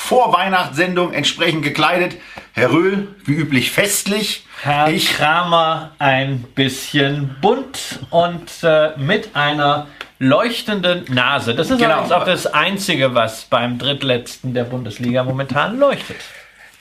Vorweihnachtssendung entsprechend gekleidet. Herr Röhl, wie üblich festlich. Herr ich Kramer ein bisschen bunt und äh, mit einer leuchtenden Nase. Das ist genau. auch das Einzige, was beim drittletzten der Bundesliga momentan leuchtet.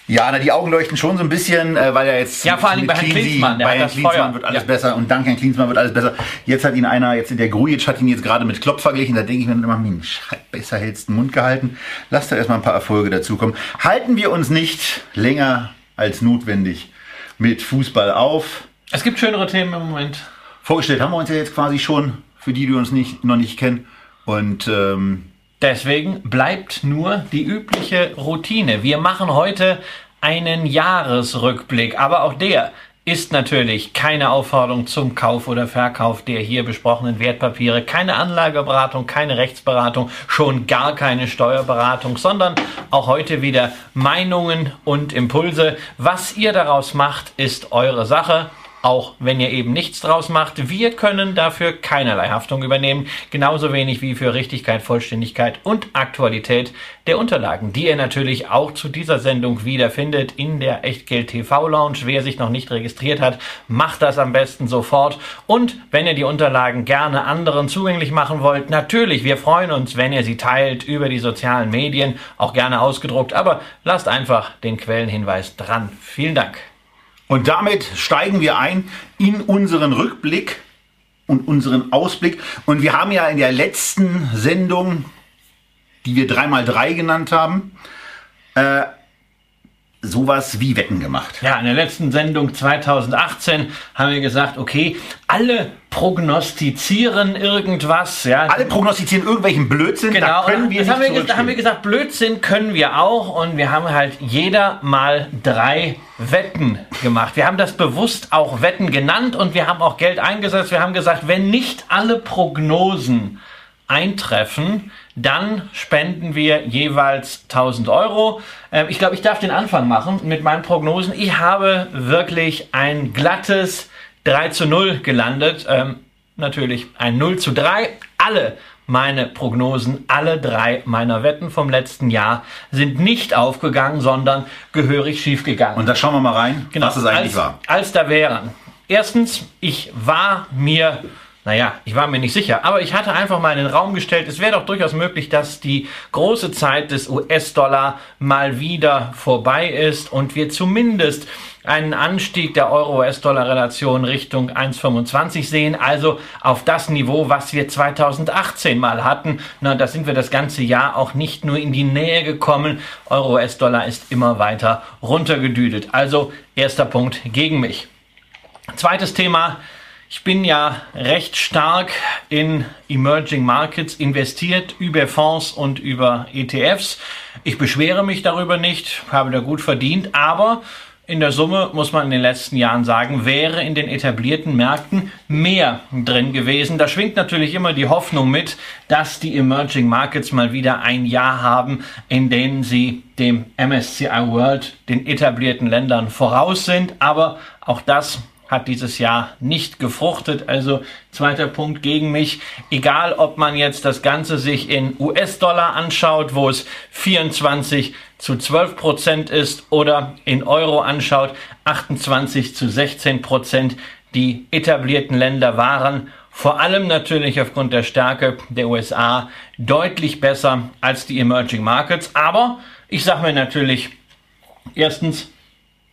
Ja, na, die Augen leuchten schon so ein bisschen, äh, weil er jetzt ja, vor allem bei Herrn Klinsmann, bei Herrn Klinsmann wird alles ja. besser und dank Herrn Klinsmann wird alles besser. Jetzt hat ihn einer, jetzt in der Grujic hat ihn jetzt gerade mit Klopp verglichen, da denke ich mir immer, Mensch, besser hältst den Mund gehalten. Lass da erstmal ein paar Erfolge dazukommen. Halten wir uns nicht länger als notwendig mit Fußball auf. Es gibt schönere Themen im Moment. Vorgestellt haben wir uns ja jetzt quasi schon, für die, die uns nicht, noch nicht kennen. Und ähm, Deswegen bleibt nur die übliche Routine. Wir machen heute einen Jahresrückblick, aber auch der ist natürlich keine Aufforderung zum Kauf oder Verkauf der hier besprochenen Wertpapiere, keine Anlageberatung, keine Rechtsberatung, schon gar keine Steuerberatung, sondern auch heute wieder Meinungen und Impulse. Was ihr daraus macht, ist eure Sache auch wenn ihr eben nichts draus macht. Wir können dafür keinerlei Haftung übernehmen, genauso wenig wie für Richtigkeit, Vollständigkeit und Aktualität der Unterlagen, die ihr natürlich auch zu dieser Sendung wiederfindet in der Echtgeld TV Lounge. Wer sich noch nicht registriert hat, macht das am besten sofort. Und wenn ihr die Unterlagen gerne anderen zugänglich machen wollt, natürlich, wir freuen uns, wenn ihr sie teilt über die sozialen Medien, auch gerne ausgedruckt, aber lasst einfach den Quellenhinweis dran. Vielen Dank. Und damit steigen wir ein in unseren Rückblick und unseren Ausblick. Und wir haben ja in der letzten Sendung, die wir 3x3 genannt haben, äh, sowas wie Wetten gemacht. Ja, in der letzten Sendung 2018 haben wir gesagt, okay, alle prognostizieren irgendwas. Ja. Alle prognostizieren irgendwelchen Blödsinn. Genau, da können wir das haben wir, da haben wir gesagt, Blödsinn können wir auch und wir haben halt jeder mal drei Wetten gemacht. Wir haben das bewusst auch Wetten genannt und wir haben auch Geld eingesetzt. Wir haben gesagt, wenn nicht alle Prognosen eintreffen, dann spenden wir jeweils 1000 Euro. Ähm, ich glaube, ich darf den Anfang machen mit meinen Prognosen. Ich habe wirklich ein glattes 3 zu 0 gelandet. Ähm, natürlich ein 0 zu 3. Alle meine Prognosen, alle drei meiner Wetten vom letzten Jahr sind nicht aufgegangen, sondern gehörig schiefgegangen. Und da schauen wir mal rein, genau, was es eigentlich als, war. Als da wären. Erstens, ich war mir naja, ich war mir nicht sicher, aber ich hatte einfach mal in den Raum gestellt, es wäre doch durchaus möglich, dass die große Zeit des US-Dollar mal wieder vorbei ist und wir zumindest einen Anstieg der Euro-US-Dollar-Relation Richtung 1,25 sehen, also auf das Niveau, was wir 2018 mal hatten. Na, da sind wir das ganze Jahr auch nicht nur in die Nähe gekommen. Euro-US-Dollar ist immer weiter runtergedüdelt. Also erster Punkt gegen mich. Zweites Thema, ich bin ja recht stark in Emerging Markets investiert über Fonds und über ETFs. Ich beschwere mich darüber nicht, habe da gut verdient, aber in der Summe muss man in den letzten Jahren sagen, wäre in den etablierten Märkten mehr drin gewesen. Da schwingt natürlich immer die Hoffnung mit, dass die Emerging Markets mal wieder ein Jahr haben, in denen sie dem MSCI World, den etablierten Ländern voraus sind. Aber auch das hat dieses Jahr nicht gefruchtet. Also zweiter Punkt gegen mich. Egal, ob man jetzt das Ganze sich in US-Dollar anschaut, wo es 24 zu 12 Prozent ist, oder in Euro anschaut, 28 zu 16 Prozent. Die etablierten Länder waren vor allem natürlich aufgrund der Stärke der USA deutlich besser als die Emerging Markets. Aber ich sage mir natürlich, erstens,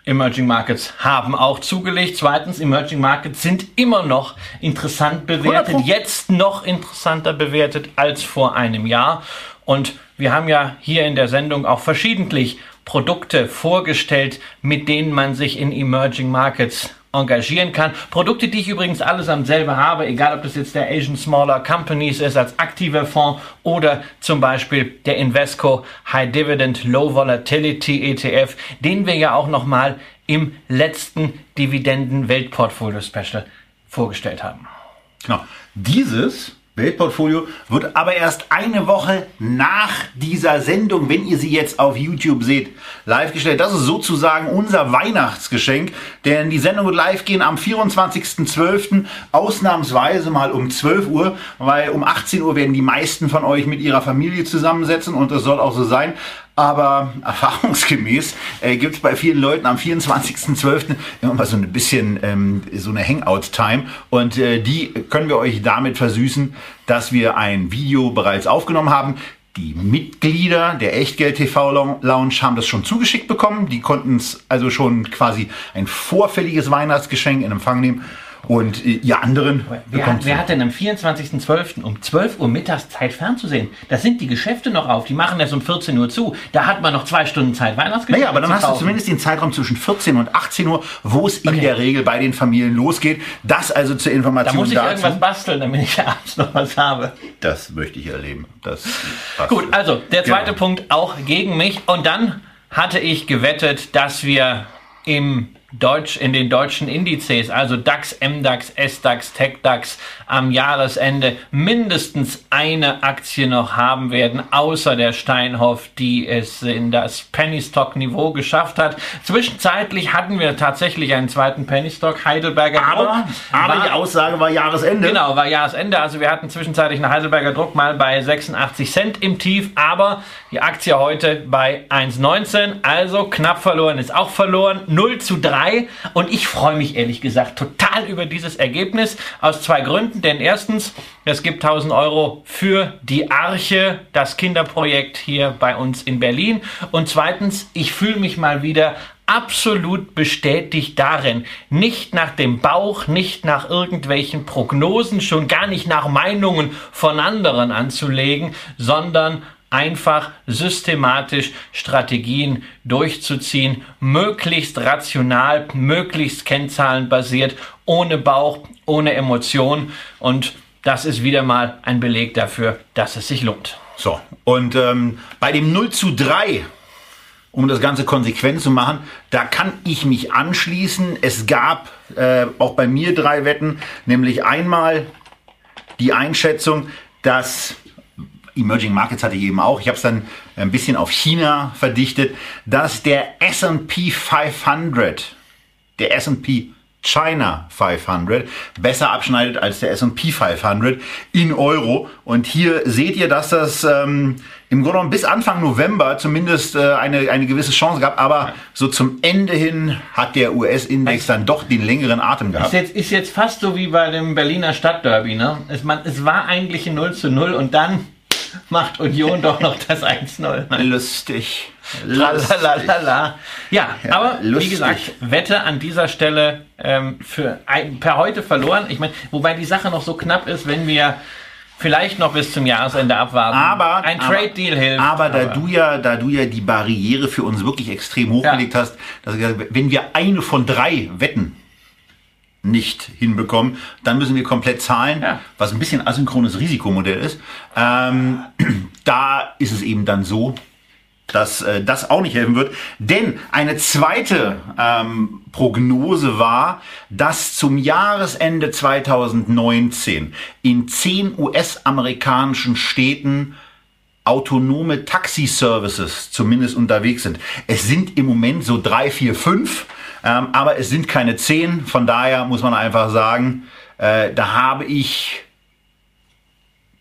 Emerging Markets haben auch zugelegt. Zweitens, Emerging Markets sind immer noch interessant bewertet, jetzt noch interessanter bewertet als vor einem Jahr. Und wir haben ja hier in der Sendung auch verschiedentlich Produkte vorgestellt, mit denen man sich in Emerging Markets engagieren kann. Produkte, die ich übrigens allesamt selber habe, egal ob das jetzt der Asian Smaller Companies ist als aktiver Fonds oder zum Beispiel der Invesco High Dividend Low Volatility ETF, den wir ja auch nochmal im letzten Dividenden Weltportfolio Special vorgestellt haben. Genau. Dieses Weltportfolio wird aber erst eine Woche nach dieser Sendung, wenn ihr sie jetzt auf YouTube seht, live gestellt. Das ist sozusagen unser Weihnachtsgeschenk, denn die Sendung wird live gehen am 24.12. ausnahmsweise mal um 12 Uhr, weil um 18 Uhr werden die meisten von euch mit ihrer Familie zusammensetzen und das soll auch so sein. Aber erfahrungsgemäß äh, gibt es bei vielen Leuten am 24.12. immer mal so ein bisschen ähm, so eine Hangout-Time. Und äh, die können wir euch damit versüßen, dass wir ein Video bereits aufgenommen haben. Die Mitglieder der Echtgeld TV Lounge haben das schon zugeschickt bekommen. Die konnten es also schon quasi ein vorfälliges Weihnachtsgeschenk in Empfang nehmen. Und äh, ihr anderen wer, hat, wer hat denn am 24.12. um 12 Uhr mittags Zeit fernzusehen? Da sind die Geschäfte noch auf, die machen erst um 14 Uhr zu. Da hat man noch zwei Stunden Zeit, Weihnachtsgeschenke Naja, aber dann hast du zumindest den Zeitraum zwischen 14 und 18 Uhr, wo es okay. in der Regel bei den Familien losgeht. Das also zur Information Da muss ich dazu. irgendwas basteln, damit ich abends noch was habe. Das möchte ich erleben. Das Gut, also der zweite genau. Punkt auch gegen mich. Und dann hatte ich gewettet, dass wir im Deutsch, in den deutschen Indizes, also DAX, MDAX, SDAX, TechDAX, am Jahresende mindestens eine Aktie noch haben werden, außer der Steinhoff, die es in das Penny Stock Niveau geschafft hat. Zwischenzeitlich hatten wir tatsächlich einen zweiten Penny Stock Heidelberger aber, Druck. Aber war, die Aussage war Jahresende. Genau, war Jahresende. Also wir hatten zwischenzeitlich einen Heidelberger Druck mal bei 86 Cent im Tief, aber die Aktie heute bei 1,19, also knapp verloren, ist auch verloren. 0 zu 3 und ich freue mich ehrlich gesagt total über dieses Ergebnis aus zwei Gründen. Gründen. Denn erstens, es gibt 1000 Euro für die Arche, das Kinderprojekt hier bei uns in Berlin. Und zweitens, ich fühle mich mal wieder absolut bestätigt darin, nicht nach dem Bauch, nicht nach irgendwelchen Prognosen, schon gar nicht nach Meinungen von anderen anzulegen, sondern einfach systematisch Strategien durchzuziehen, möglichst rational, möglichst kennzahlenbasiert, ohne Bauch, ohne Emotion und das ist wieder mal ein Beleg dafür, dass es sich lohnt. So, und ähm, bei dem 0 zu 3 um das Ganze konsequent zu machen, da kann ich mich anschließen. Es gab äh, auch bei mir drei Wetten, nämlich einmal die Einschätzung, dass Emerging Markets hatte ich eben auch. Ich habe es dann ein bisschen auf China verdichtet, dass der S&P 500, der S&P China 500 besser abschneidet als der S&P 500 in Euro. Und hier seht ihr, dass das ähm, im Grunde genommen bis Anfang November zumindest äh, eine, eine gewisse Chance gab. Aber so zum Ende hin hat der US-Index dann doch den längeren Atem gehabt. Ist jetzt, ist jetzt fast so wie bei dem Berliner Stadtderby. Ne? Es, man, es war eigentlich ein 0 zu 0 und dann macht Union doch noch das 1-0. Lustig. Lalalala. Ja, ja, aber lustig. wie gesagt, Wette an dieser Stelle ähm, für ein, per heute verloren. Ich meine, wobei die Sache noch so knapp ist, wenn wir vielleicht noch bis zum Jahresende abwarten. Aber ein Trade Deal hilft. Aber da aber. du ja, da du ja die Barriere für uns wirklich extrem hochgelegt ja. hast, dass, wenn wir eine von drei Wetten nicht hinbekommen, dann müssen wir komplett zahlen, ja. was ein bisschen asynchrones Risikomodell ist. Ähm, da ist es eben dann so, dass äh, das auch nicht helfen wird. Denn eine zweite ähm, Prognose war, dass zum Jahresende 2019 in zehn US-amerikanischen Städten autonome Taxi-Services zumindest unterwegs sind. Es sind im Moment so drei, vier, fünf. Ähm, aber es sind keine 10, von daher muss man einfach sagen, äh, da habe ich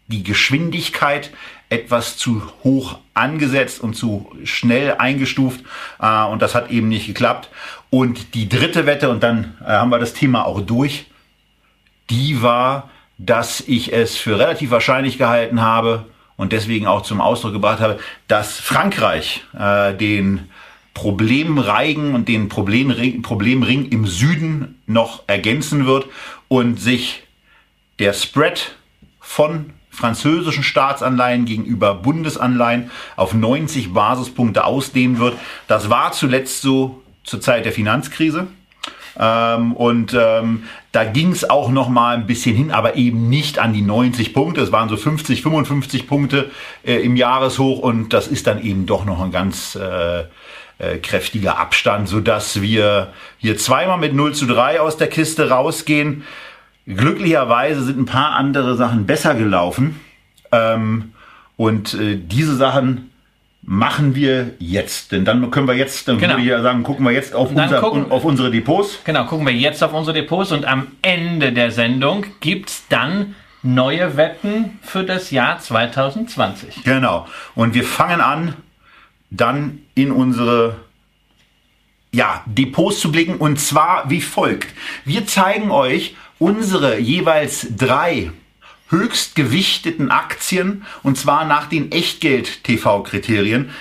die Geschwindigkeit etwas zu hoch angesetzt und zu schnell eingestuft äh, und das hat eben nicht geklappt. Und die dritte Wette, und dann äh, haben wir das Thema auch durch, die war, dass ich es für relativ wahrscheinlich gehalten habe und deswegen auch zum Ausdruck gebracht habe, dass Frankreich äh, den Problemreigen und den Problemring, Problemring im Süden noch ergänzen wird und sich der Spread von französischen Staatsanleihen gegenüber Bundesanleihen auf 90 Basispunkte ausdehnen wird. Das war zuletzt so zur Zeit der Finanzkrise. Ähm, und ähm, da ging es auch noch mal ein bisschen hin, aber eben nicht an die 90 Punkte. Es waren so 50, 55 Punkte äh, im Jahreshoch und das ist dann eben doch noch ein ganz äh, äh, kräftiger Abstand, sodass wir hier zweimal mit 0 zu 3 aus der Kiste rausgehen. glücklicherweise sind ein paar andere Sachen besser gelaufen. Ähm, und äh, diese Sachen machen wir jetzt. Denn dann können wir jetzt, dann Genau. würde ich ja sagen, gucken wir jetzt auf, unser, gucken- auf unsere Depots. Genau, gucken wir jetzt auf unsere Depots und am Ende der Sendung gibt's dann neue Wetten für das Jahr 2020. Genau. Und wir fangen an, dann in unsere ja, Depots zu blicken und zwar wie folgt. Wir zeigen euch unsere jeweils drei höchst gewichteten Aktien und zwar nach den Echtgeld-TV-Kriterien.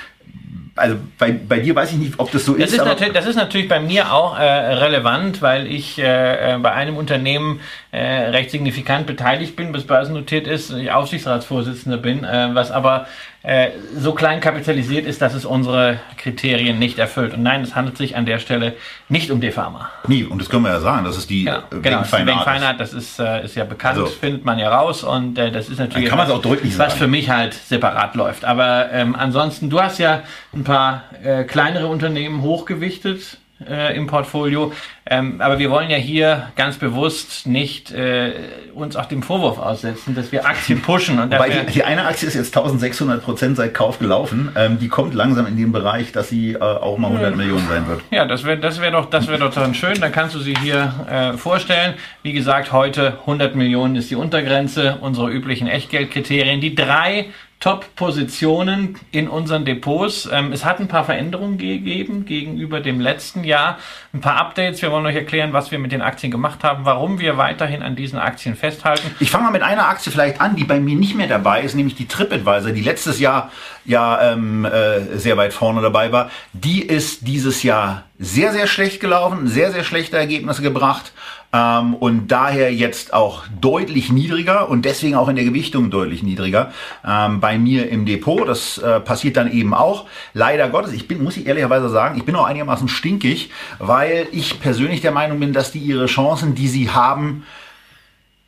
Also bei, bei dir weiß ich nicht, ob das so Das ist. ist, das ist natürlich bei mir auch äh, relevant, weil ich äh, äh, bei einem Unternehmen äh, recht signifikant beteiligt bin, bis börsennotiert ist, ich Aufsichtsratsvorsitzender bin, äh, was aber äh, so klein kapitalisiert ist, dass es unsere Kriterien nicht erfüllt. Und nein, es handelt sich an der Stelle nicht um Defama. Nee, und das können wir ja sagen, das ist die Genau, äh, genau. Fine Art das ist, äh, ist ja bekannt, Also- findet man ja raus und äh, das ist natürlich kann man auch deutlich was sagen. für mich halt separat läuft. Aber ähm, ansonsten, du hast ja ein paar äh, kleinere Unternehmen hochgewichtet äh, im Portfolio, ähm, aber wir wollen ja hier ganz bewusst nicht äh, uns auch dem Vorwurf aussetzen, dass wir Aktien pushen und Wobei die, die eine Aktie ist jetzt 1600 Prozent seit Kauf gelaufen. Ähm, die kommt langsam in den Bereich, dass sie äh, auch mal 100 Millionen sein wird. Ja, das wäre das wär doch, das wär doch dann schön. Dann kannst du sie hier äh, vorstellen. Wie gesagt, heute 100 Millionen ist die Untergrenze, unsere üblichen Echtgeldkriterien. Die drei Top-Positionen in unseren Depots. Ähm, es hat ein paar Veränderungen gegeben gegenüber dem letzten Jahr. Ein paar Updates. Wir wollen euch erklären, was wir mit den Aktien gemacht haben, warum wir weiterhin an diesen Aktien festhalten. Ich fange mal mit einer Aktie vielleicht an, die bei mir nicht mehr dabei ist, nämlich die TripAdvisor, die letztes Jahr ja ähm, äh, sehr weit vorne dabei war. Die ist dieses Jahr sehr, sehr schlecht gelaufen, sehr, sehr schlechte Ergebnisse gebracht ähm, und daher jetzt auch deutlich niedriger und deswegen auch in der Gewichtung deutlich niedriger ähm, bei mir im Depot. Das äh, passiert dann eben auch. Leider Gottes, ich bin, muss ich ehrlicherweise sagen, ich bin auch einigermaßen stinkig, weil ich persönlich der Meinung bin, dass die ihre Chancen, die sie haben,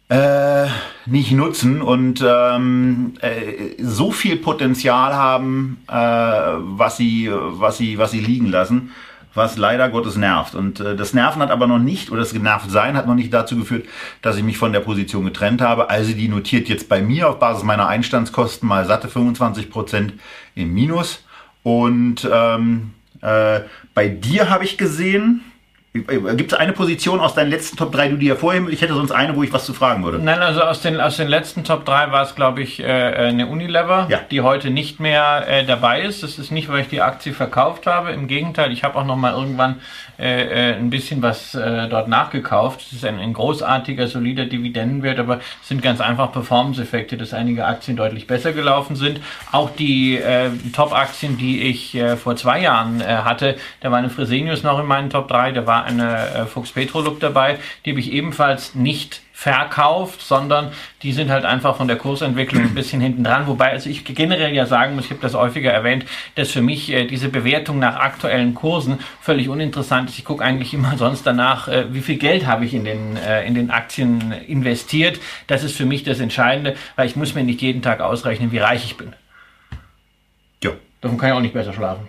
äh, nicht nutzen und ähm, äh, so viel Potenzial haben, äh, was sie, was sie, was sie liegen lassen, was leider Gottes nervt. Und äh, das Nerven hat aber noch nicht, oder das genervt sein hat noch nicht dazu geführt, dass ich mich von der Position getrennt habe. Also die notiert jetzt bei mir auf Basis meiner Einstandskosten mal satte 25 Prozent im Minus. Und ähm, äh, bei dir habe ich gesehen, Gibt es eine Position aus deinen letzten Top 3, die du dir vorhin, ich hätte sonst eine, wo ich was zu fragen würde. Nein, also aus den, aus den letzten Top 3 war es, glaube ich, äh, eine Unilever, Ja. die heute nicht mehr äh, dabei ist. Das ist nicht, weil ich die Aktie verkauft habe. Im Gegenteil, ich habe auch noch mal irgendwann äh, äh, ein bisschen was äh, dort nachgekauft. Es ist ein, ein großartiger, solider Dividendenwert, aber es sind ganz einfach Performance-Effekte, dass einige Aktien deutlich besser gelaufen sind. Auch die äh, Top-Aktien, die ich äh, vor zwei Jahren äh, hatte, da war eine Fresenius noch in meinen Top 3, da war eine äh, Fuchs Petrolub dabei, die habe ich ebenfalls nicht verkauft, sondern die sind halt einfach von der Kursentwicklung ein bisschen hinten dran. Wobei, also ich generell ja sagen muss, ich habe das häufiger erwähnt, dass für mich äh, diese Bewertung nach aktuellen Kursen völlig uninteressant ist. Ich gucke eigentlich immer sonst danach, äh, wie viel Geld habe ich in den, äh, in den Aktien investiert. Das ist für mich das Entscheidende, weil ich muss mir nicht jeden Tag ausrechnen, wie reich ich bin. Ja. Davon kann ich auch nicht besser schlafen.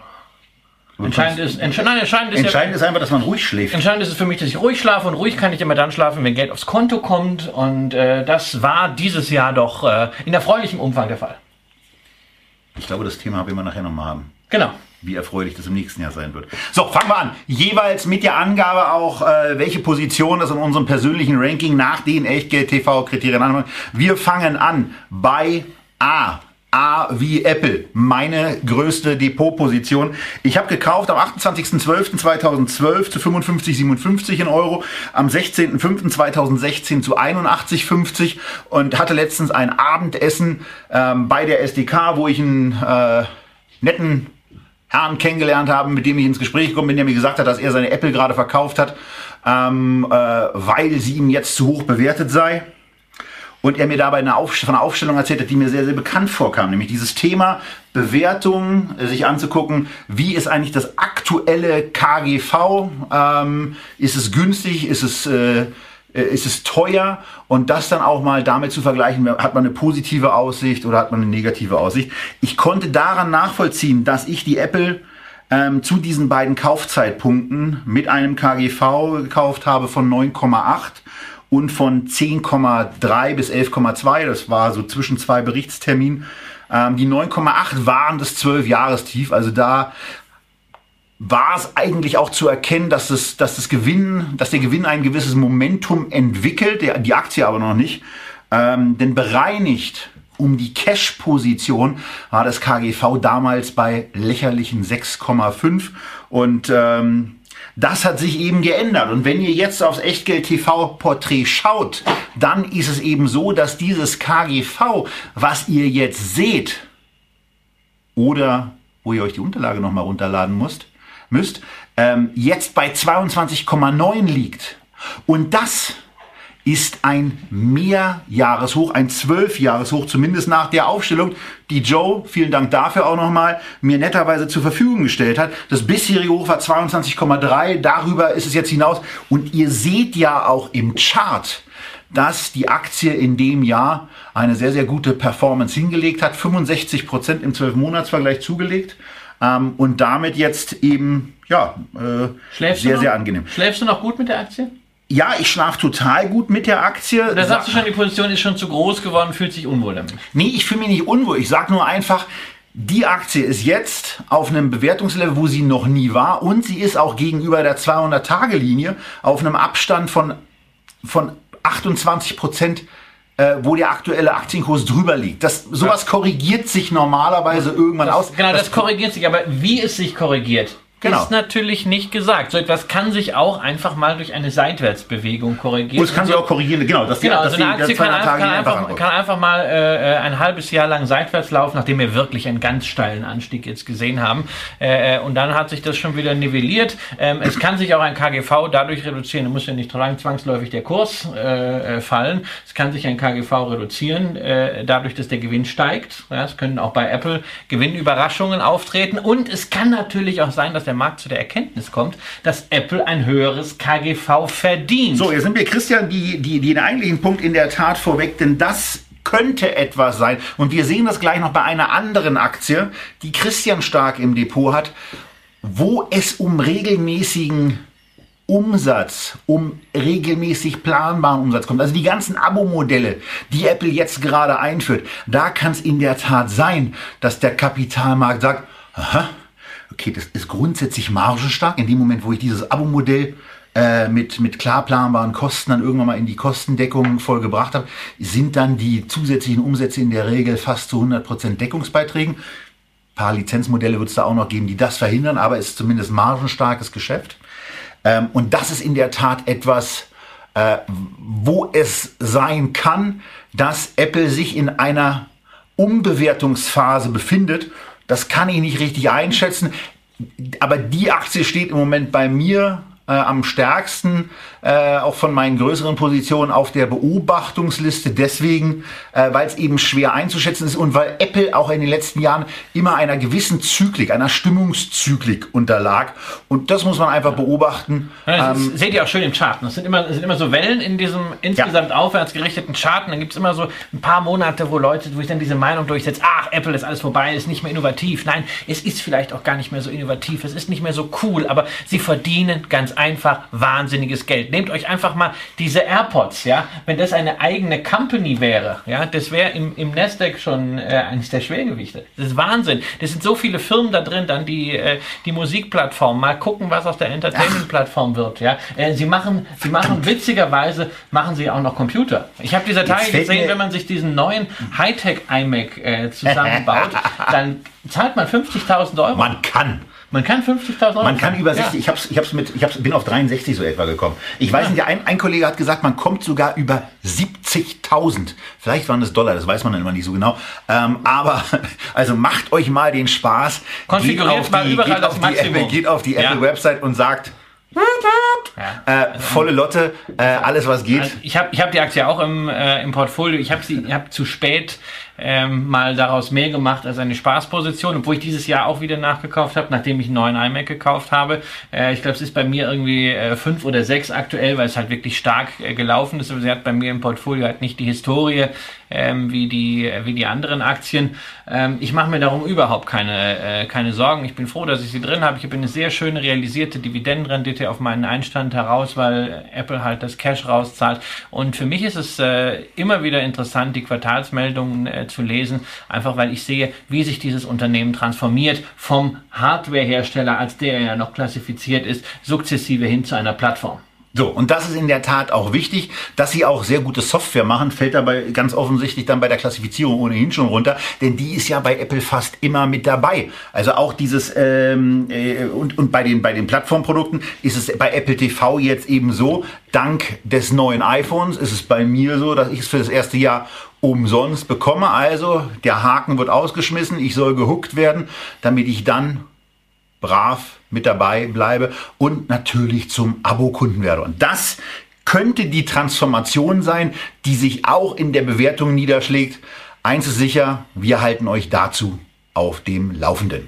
Entscheidend ist, entsch nein, entscheidend ist ja, Entscheidend ist einfach, dass man ruhig schläft. Entscheidend ist es für mich, dass ich ruhig schlafe und ruhig kann ich immer dann schlafen, wenn Geld aufs Konto kommt. Und äh, das war dieses Jahr doch äh, in erfreulichem Umfang der Fall. Ich glaube, das Thema werden wir nachher nochmal haben. Genau. Wie erfreulich das im nächsten Jahr sein wird. So, fangen wir an. Jeweils mit der Angabe auch, äh, welche Position das in unserem persönlichen Ranking nach den Echtgeld-TV-Kriterien anmacht. Wir fangen an bei A. A wie Apple, meine größte Depotposition. Ich habe gekauft am 28.12.2012 zu 55,57 in Euro, am 16.05.2016 zu 81,50 und hatte letztens ein Abendessen ähm, bei der SDK, wo ich einen äh, netten Herrn kennengelernt habe, mit dem ich ins Gespräch gekommen bin, der mir gesagt hat, dass er seine Apple gerade verkauft hat, ähm, äh, weil sie ihm jetzt zu hoch bewertet sei und er mir dabei eine Auf von einer Aufstellung erzählt hat, die mir sehr, sehr bekannt vorkam, nämlich dieses Thema Bewertung, äh, sich anzugucken, wie ist eigentlich das aktuelle KGV, ähm, ist es günstig, ist es, äh, äh, ist es teuer? Und das dann auch mal damit zu vergleichen, hat man eine positive Aussicht oder hat man eine negative Aussicht. Ich konnte daran nachvollziehen, dass ich die Apple ähm, zu diesen beiden Kaufzeitpunkten mit einem KGV gekauft habe von 9,8 und von 10,3 bis 11,2. Das war so zwischen zwei Berichtsterminen. Ähm, die 9,8 waren das 12-Jahrestief. Also da war es eigentlich auch zu erkennen, dass, das, dass, das Gewinn, dass der Gewinn ein gewisses Momentum entwickelt, der, die Aktie aber noch nicht. Ähm, denn bereinigt um die Cash-Position war das KGV damals bei lächerlichen 6,5 und ähm, das hat sich eben geändert. Und wenn ihr jetzt aufs Echtgeld TV Porträt schaut, dann ist es eben so, dass dieses KGV, was ihr jetzt seht, oder wo ihr euch die Unterlage nochmal runterladen müsst, müsst ähm, jetzt bei 22,9 liegt. Und das ist ein Mehrjahreshoch, ein Zwölfjahreshoch, zumindest nach der Aufstellung, die Joe, vielen Dank dafür auch nochmal, mir netterweise zur Verfügung gestellt hat. Das bisherige Hoch war 22,3, darüber ist es jetzt hinaus. Und ihr seht ja auch im Chart, dass die Aktie in dem Jahr eine sehr, sehr gute Performance hingelegt hat. 65 Prozent im 12-Monats-Vergleich zugelegt. Ähm, und damit jetzt eben, ja, äh, sehr, sehr angenehm. Schläfst du noch gut mit der Aktie? Ja, ich schlafe total gut mit der Aktie. Da sagst du schon, die Position ist schon zu groß geworden, fühlt sich unwohl damit. Nee, ich fühle mich nicht unwohl. Ich sage nur einfach, die Aktie ist jetzt auf einem Bewertungslevel, wo sie noch nie war und sie ist auch gegenüber der 200-Tage-Linie auf einem Abstand von, von 28 Prozent äh, wo der aktuelle Aktienkurs drüber liegt. Das, sowas ja. korrigiert sich normalerweise irgendwann das, aus. Genau, das, das korrigiert sich, aber wie es sich korrigiert, Genau. Ist natürlich nicht gesagt. So etwas kann sich auch einfach mal durch eine Seitwärtsbewegung korrigieren. Und es kann sich auch korrigieren, genau. Dass genau, die, also eine Aktie kann, kann, einfach, kann, einfach, mal äh, ein halbes Jahr lang seitwärts laufen, nachdem wir wirklich einen ganz steilen Anstieg jetzt gesehen haben. Äh, und dann hat sich das schon wieder nivelliert. Ähm, es kann sich auch ein KGV dadurch reduzieren, da muss ja nicht lang zwangsläufig der Kurs äh, äh fallen. Es kann sich ein KGV reduzieren, äh, dadurch, dass der Gewinn steigt. Ja, es können auch bei Apple Gewinnüberraschungen auftreten. Und es kann natürlich auch sein, dass der Markt zu der Erkenntnis kommt, dass Apple ein höheres KGV verdient. So, jetzt sind wir, Christian, die, die, die den eigentlichen Punkt in der Tat vorweg, denn das könnte etwas sein. Und wir sehen das gleich noch bei einer anderen Aktie, die Christian Stark im Depot hat, wo es um regelmäßigen Umsatz, um regelmäßig planbaren Umsatz kommt. Also die ganzen Abo-Modelle, die Apple jetzt gerade einführt, da kann es in der Tat sein, dass der Kapitalmarkt sagt, aha, okay, das ist grundsätzlich margenstark. In dem Moment, wo ich dieses Abo-Modell äh, mit, mit klar planbaren Kosten dann irgendwann mal in die Kostendeckung vollgebracht habe, sind dann die zusätzlichen Umsätze in der Regel fast zu 100% Deckungsbeiträgen. Ein paar Lizenzmodelle wird es da auch noch geben, die das verhindern, aber es ist zumindest margenstarkes Geschäft. Ähm, und das ist in der Tat etwas, äh, wo es sein kann, dass Apple sich in einer Umbewertungsphase befindet das kann ich nicht richtig einschätzen. Aber die Aktie steht im Moment bei mir äh, am stärksten, äh, auch von meinen größeren Positionen auf der Beobachtungsliste, deswegen, äh, weil es eben schwer einzuschätzen ist und weil Apple auch in den letzten Jahren immer einer gewissen Zyklik, einer Stimmungszyklik unterlag. Und das muss man einfach beobachten. Ja, das ähm, seht ihr auch schön im Chart. Das sind immer, sind immer so Wellen in diesem insgesamt ja. aufwärts gerichteten Chart. Und dann gibt es immer so ein paar Monate, wo Leute, wo ich dann diese Meinung durchsetze, ach, Apple ist alles vorbei, ist nicht mehr innovativ. Nein, es ist vielleicht auch gar nicht mehr so innovativ, es ist nicht mehr so cool, aber sie verdienen ganz einfach wahnsinniges Geld. Nehmt euch einfach mal diese AirPods, ja, wenn das eine eigene Company wäre, ja, das wäre im, im Nasdaq schon äh, eines der Schwergewichte. Das ist Wahnsinn. Das sind so viele Firmen da drin, dann die, äh, die Musikplattform. Mal gucken, was aus der Entertainment-Plattform wird, ja. Äh, sie machen, sie machen witzigerweise, machen sie auch noch Computer. Ich habe dieser Tage gesehen, wenn man sich diesen neuen Hightech iMac äh, zusammenbaut, dann zahlt man 50.000 Euro. Man kann. Man kann 50.000 Euro. Man kann über 60. Ja. Ich, hab's, ich, hab's mit, ich hab's, bin auf 63 so etwa gekommen. Ich weiß ja. nicht, ein, ein Kollege hat gesagt, man kommt sogar über 70.000. Vielleicht waren das Dollar, das weiß man dann immer nicht so genau. Ähm, aber also macht euch mal den Spaß. Konfiguriert mal überall geht auf das die Apple, geht auf die. Apple-Website und sagt, ja. Äh, volle Lotte, äh, alles was geht. Also ich habe ich hab die Aktie auch im, äh, im Portfolio. Ich habe sie hab zu spät ähm, mal daraus mehr gemacht als eine Spaßposition, obwohl ich dieses Jahr auch wieder nachgekauft habe, nachdem ich einen neuen iMac gekauft habe. Äh, ich glaube, es ist bei mir irgendwie äh, fünf oder sechs aktuell, weil es halt wirklich stark äh, gelaufen ist. Aber sie hat bei mir im Portfolio halt nicht die Historie ähm, wie, die, wie die anderen Aktien. Ähm, ich mache mir darum überhaupt keine, äh, keine Sorgen. Ich bin froh, dass ich sie drin habe. Ich habe eine sehr schöne realisierte Dividendenrendite auf meinen Einstand heraus, weil Apple halt das Cash rauszahlt. Und für mich ist es äh, immer wieder interessant, die Quartalsmeldungen äh, zu lesen, einfach weil ich sehe, wie sich dieses Unternehmen transformiert vom Hardwarehersteller, als der ja noch klassifiziert ist, sukzessive hin zu einer Plattform. So, und das ist in der Tat auch wichtig, dass sie auch sehr gute Software machen, fällt dabei ganz offensichtlich dann bei der Klassifizierung ohnehin schon runter, denn die ist ja bei Apple fast immer mit dabei. Also auch dieses ähm, äh, und, und bei den bei den Plattformprodukten ist es bei Apple TV jetzt eben so, dank des neuen iPhones ist es bei mir so, dass ich es für das erste Jahr umsonst bekomme. Also der Haken wird ausgeschmissen, ich soll gehuckt werden, damit ich dann brav mit dabei bleibe und natürlich zum Abokunden werde. Und das könnte die Transformation sein, die sich auch in der Bewertung niederschlägt. Eins ist sicher, wir halten euch dazu auf dem Laufenden.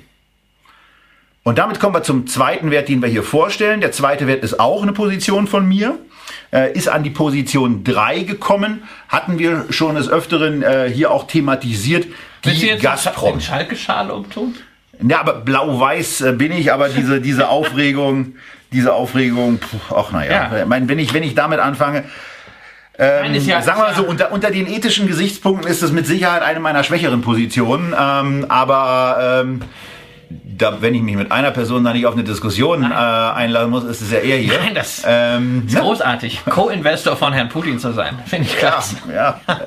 Und damit kommen wir zum zweiten Wert, den wir hier vorstellen. Der zweite Wert ist auch eine Position von mir, ist an die Position 3 gekommen, hatten wir schon des Öfteren äh, hier auch thematisiert. Die Willst du jetzt Gazprom. den Schalke-Schal umtun? Ja, aber blau-weiß äh, bin ich, aber diese, diese Aufregung, diese Aufregung, puh, ach naja, ja. Ich meine, wenn ich, wenn ich damit anfange, ähm, ja, sagen wir mal so, unter, unter den ethischen Gesichtspunkten ist es mit Sicherheit eine meiner schwächeren Positionen, ähm, aber ähm, da, wenn ich mich mit einer Person da nicht auf eine Diskussion äh, einladen muss, ist es ja eher hier. Nein, das ähm, ist ne? großartig. Co-Investor von Herrn Putin zu sein, finde ich klasse. Ja, ja,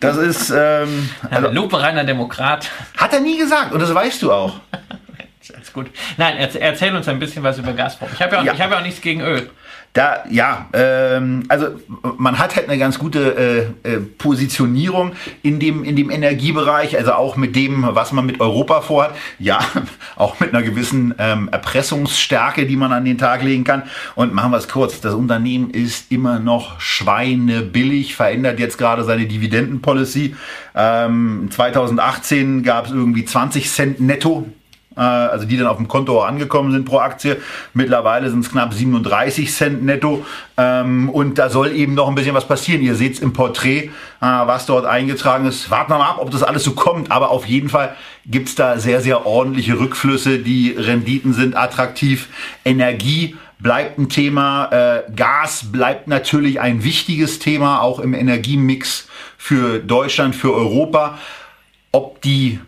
das ist ähm, also, lupenreiner Demokrat. Hat er nie gesagt und das weißt du auch. Alles gut. Nein, erzähl uns ein bisschen was über Gazprom. Ich habe ja, ja. hab ja auch nichts gegen Öl. Da, ja, ähm, also man hat halt eine ganz gute äh, äh, Positionierung in dem, in dem Energiebereich, also auch mit dem, was man mit Europa vorhat. Ja, auch mit einer gewissen ähm, Erpressungsstärke, die man an den Tag legen kann. Und machen wir es kurz, das Unternehmen ist immer noch schweinebillig, verändert jetzt gerade seine Dividendenpolicy. Ähm, 2018 gab es irgendwie 20 Cent netto also die dann auf dem Konto angekommen sind pro Aktie. Mittlerweile sind es knapp 37 Cent netto ähm, und da soll eben noch ein bisschen was passieren. Ihr seht es im Porträt, äh, was dort eingetragen ist. Warten wir mal ab, ob das alles so kommt, aber auf jeden Fall gibt es da sehr, sehr ordentliche Rückflüsse. Die Renditen sind attraktiv. Energie bleibt ein Thema. Äh, Gas bleibt natürlich ein wichtiges Thema, auch im Energiemix für Deutschland, für Europa. Ob die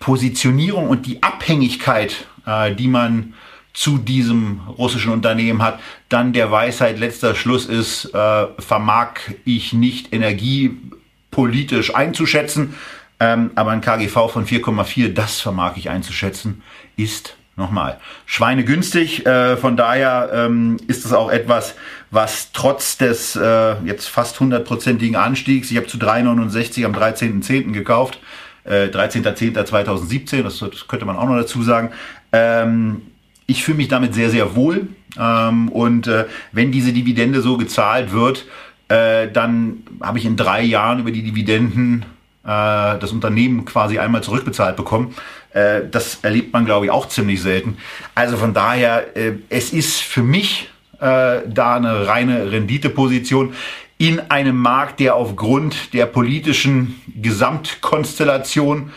Positionierung und die Abhängigkeit, äh, die man zu diesem russischen Unternehmen hat, dann der Weisheit letzter Schluss ist, äh, vermag ich nicht energiepolitisch einzuschätzen, ähm, aber ein KGV von 4,4, das vermag ich einzuschätzen, ist nochmal schweinegünstig. Äh, von daher ähm, ist es auch etwas, was trotz des äh, jetzt fast hundertprozentigen Anstiegs, ich habe zu 3,69 am 13.10. gekauft, äh, 13.10.2017, das, das, könnte man auch noch dazu sagen. Ähm, ich fühle mich damit sehr, sehr wohl. Ähm, und äh, wenn diese Dividende so gezahlt wird, äh, dann habe ich in drei Jahren über die Dividenden äh, das Unternehmen quasi einmal zurückbezahlt bekommen. Äh, das erlebt man, glaube ich, auch ziemlich selten. Also von daher, äh, es ist für mich äh, da eine reine Renditeposition in einem Markt, der aufgrund der politischen Gesamtkonstellation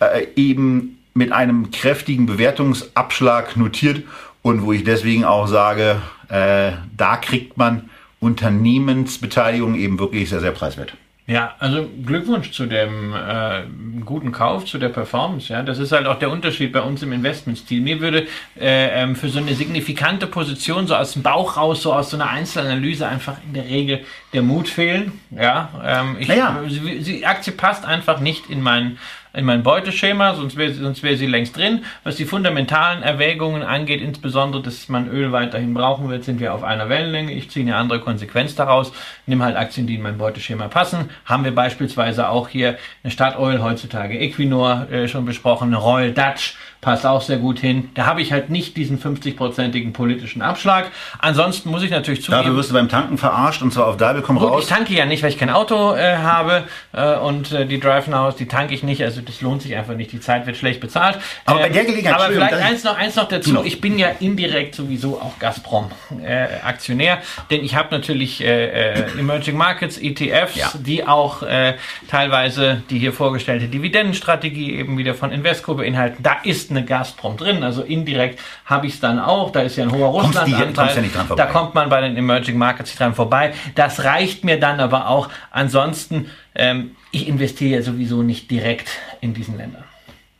äh, eben mit einem kräftigen Bewertungsabschlag notiert und wo ich deswegen auch sage, äh, da kriegt man Unternehmensbeteiligung eben wirklich sehr, sehr preiswert. Ja, also Glückwunsch zu dem äh, guten Kauf, zu der Performance. Ja, das ist halt auch der Unterschied bei uns im Investmentstil. Mir würde äh, ähm, für so eine signifikante Position so aus dem Bauch raus, so aus so einer Einzelanalyse einfach in der Regel der Mut fehlen. Ja, ähm, ich, naja. die Aktie passt einfach nicht in meinen in mein Beuteschema, sonst wäre sonst wär sie längst drin. Was die fundamentalen Erwägungen angeht, insbesondere, dass man Öl weiterhin brauchen wird, sind wir auf einer Wellenlänge. Ich ziehe eine andere Konsequenz daraus, nehme halt Aktien, die in mein Beuteschema passen. Haben wir beispielsweise auch hier eine Statoil, heutzutage Equinor äh, schon besprochen, eine Royal Dutch, passt auch sehr gut hin. Da habe ich halt nicht diesen 50-prozentigen politischen Abschlag. Ansonsten muss ich natürlich zugeben... Dafür wirst du beim Tanken verarscht und zwar auf Dabel komm Gut, raus. ich tanke ja nicht, weil ich kein Auto äh, habe äh, und äh, die Drive Nows, die tanke ich nicht. Also das lohnt sich einfach nicht. Die Zeit wird schlecht bezahlt. Aber bei der Gelegenheit, Aber vielleicht eins noch, eins noch dazu. Noch. Ich bin ja indirekt sowieso auch Gazprom-Aktionär, denn ich habe natürlich äh, äh, Emerging Markets, ETFs, Ja. die auch äh, teilweise die hier vorgestellte Dividendenstrategie eben wieder von Invesco beinhalten. Da ist eine Gazprom drin, also indirekt habe ich es dann auch. Da ist ja ein hoher Russland-Anteil. ja. Da kommt man bei den Emerging Markets nicht dran vorbei. Das reicht mir dann aber auch. Ansonsten, ähm, ich investiere ja sowieso nicht direkt in diesen Ländern.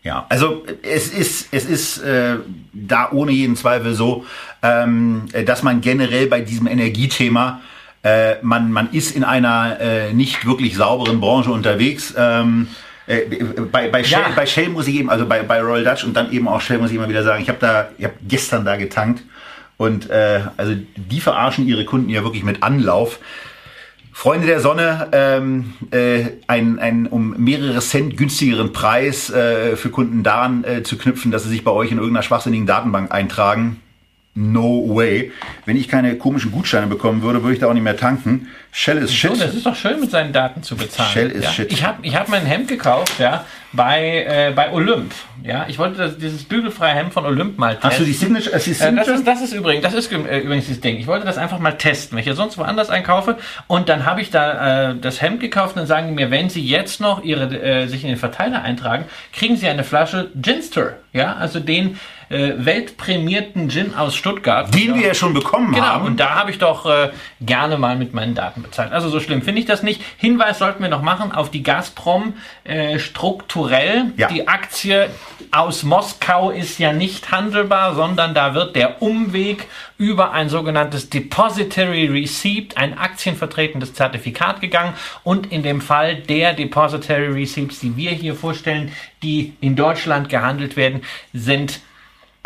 Ja, also es ist, es ist äh, da ohne jeden Zweifel so, ähm, äh, dass man generell bei diesem Energiethema, äh, man, man ist in einer äh, nicht wirklich sauberen Branche unterwegs. Ähm, äh, bei, bei, Shell, Ja. bei Shell muss ich eben, also bei, bei Royal Dutch und dann eben auch Shell muss ich immer wieder sagen, ich habe da, ich habe gestern da getankt und äh, also die verarschen ihre Kunden ja wirklich mit Anlauf. Freunde der Sonne, ähm, äh, einen, einen um mehrere Cent günstigeren Preis äh, für Kunden daran äh, zu knüpfen, dass sie sich bei euch in irgendeiner schwachsinnigen Datenbank eintragen. No way. Wenn ich keine komischen Gutscheine bekommen würde, würde ich da auch nicht mehr tanken. Shell ist shit. So, das ist doch schön, mit seinen Daten zu bezahlen. Shell ist ja. shit. Ich habe ich hab mein Hemd gekauft, ja, bei, äh, bei Olymp. Ja, ich wollte das, dieses bügelfreie Hemd von Olymp mal testen. Hast du die Signature? Äh, die Äh, das, Signature? ist, das ist übrigens, das ist äh, übrigens das Ding. Ich wollte das einfach mal testen, wenn ich ja sonst woanders einkaufe. Und dann habe ich da äh, das Hemd gekauft und dann sagen die mir, wenn Sie jetzt noch ihre, äh, sich in den Verteiler eintragen, kriegen Sie eine Flasche Ginster. Ja, also den äh, weltprämierten Gin aus Stuttgart. den wir ja schon bekommen Genau, haben. und da habe ich doch äh, gerne mal mit meinen Daten bezahlt. Also so schlimm finde ich das nicht. Hinweis sollten wir noch machen auf die Gazprom äh, strukturell. Ja. Die Aktie aus Moskau ist ja nicht handelbar, sondern da wird der Umweg über ein sogenanntes Depository Receipt, ein aktienvertretendes Zertifikat gegangen. Und in dem Fall der Depository Receipts, die wir hier vorstellen, die in Deutschland gehandelt werden, sind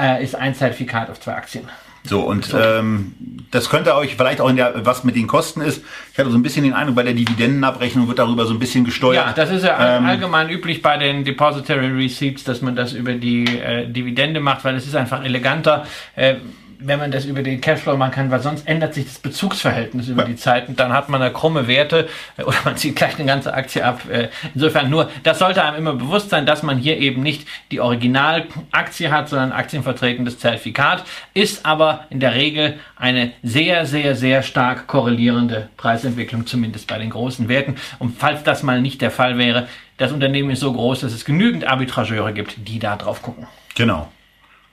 äh, ist ein Zertifikat auf zwei Aktien. So, und ähm, das könnte euch vielleicht auch in der, was mit den Kosten ist. Ich hatte so ein bisschen den Eindruck, bei der Dividendenabrechnung wird darüber so ein bisschen gesteuert. Ja, das ist ja Ähm, allgemein üblich bei den Depository Receipts, dass man das über die äh, Dividende macht, weil es ist einfach eleganter, äh, wenn man das über den Cashflow machen kann, weil sonst ändert sich das Bezugsverhältnis über die Zeit und dann hat man da krumme Werte oder man zieht gleich eine ganze Aktie ab. Äh, insofern nur, das sollte einem immer bewusst sein, dass man hier eben nicht die Originalaktie hat, sondern ein aktienvertretendes Zertifikat, ist aber in der Regel eine sehr, sehr, sehr stark korrelierende Preisentwicklung, zumindest bei den großen Werten. Und falls das mal nicht der Fall wäre, das Unternehmen ist so groß, dass es genügend Arbitrageure gibt, die da drauf gucken. Genau.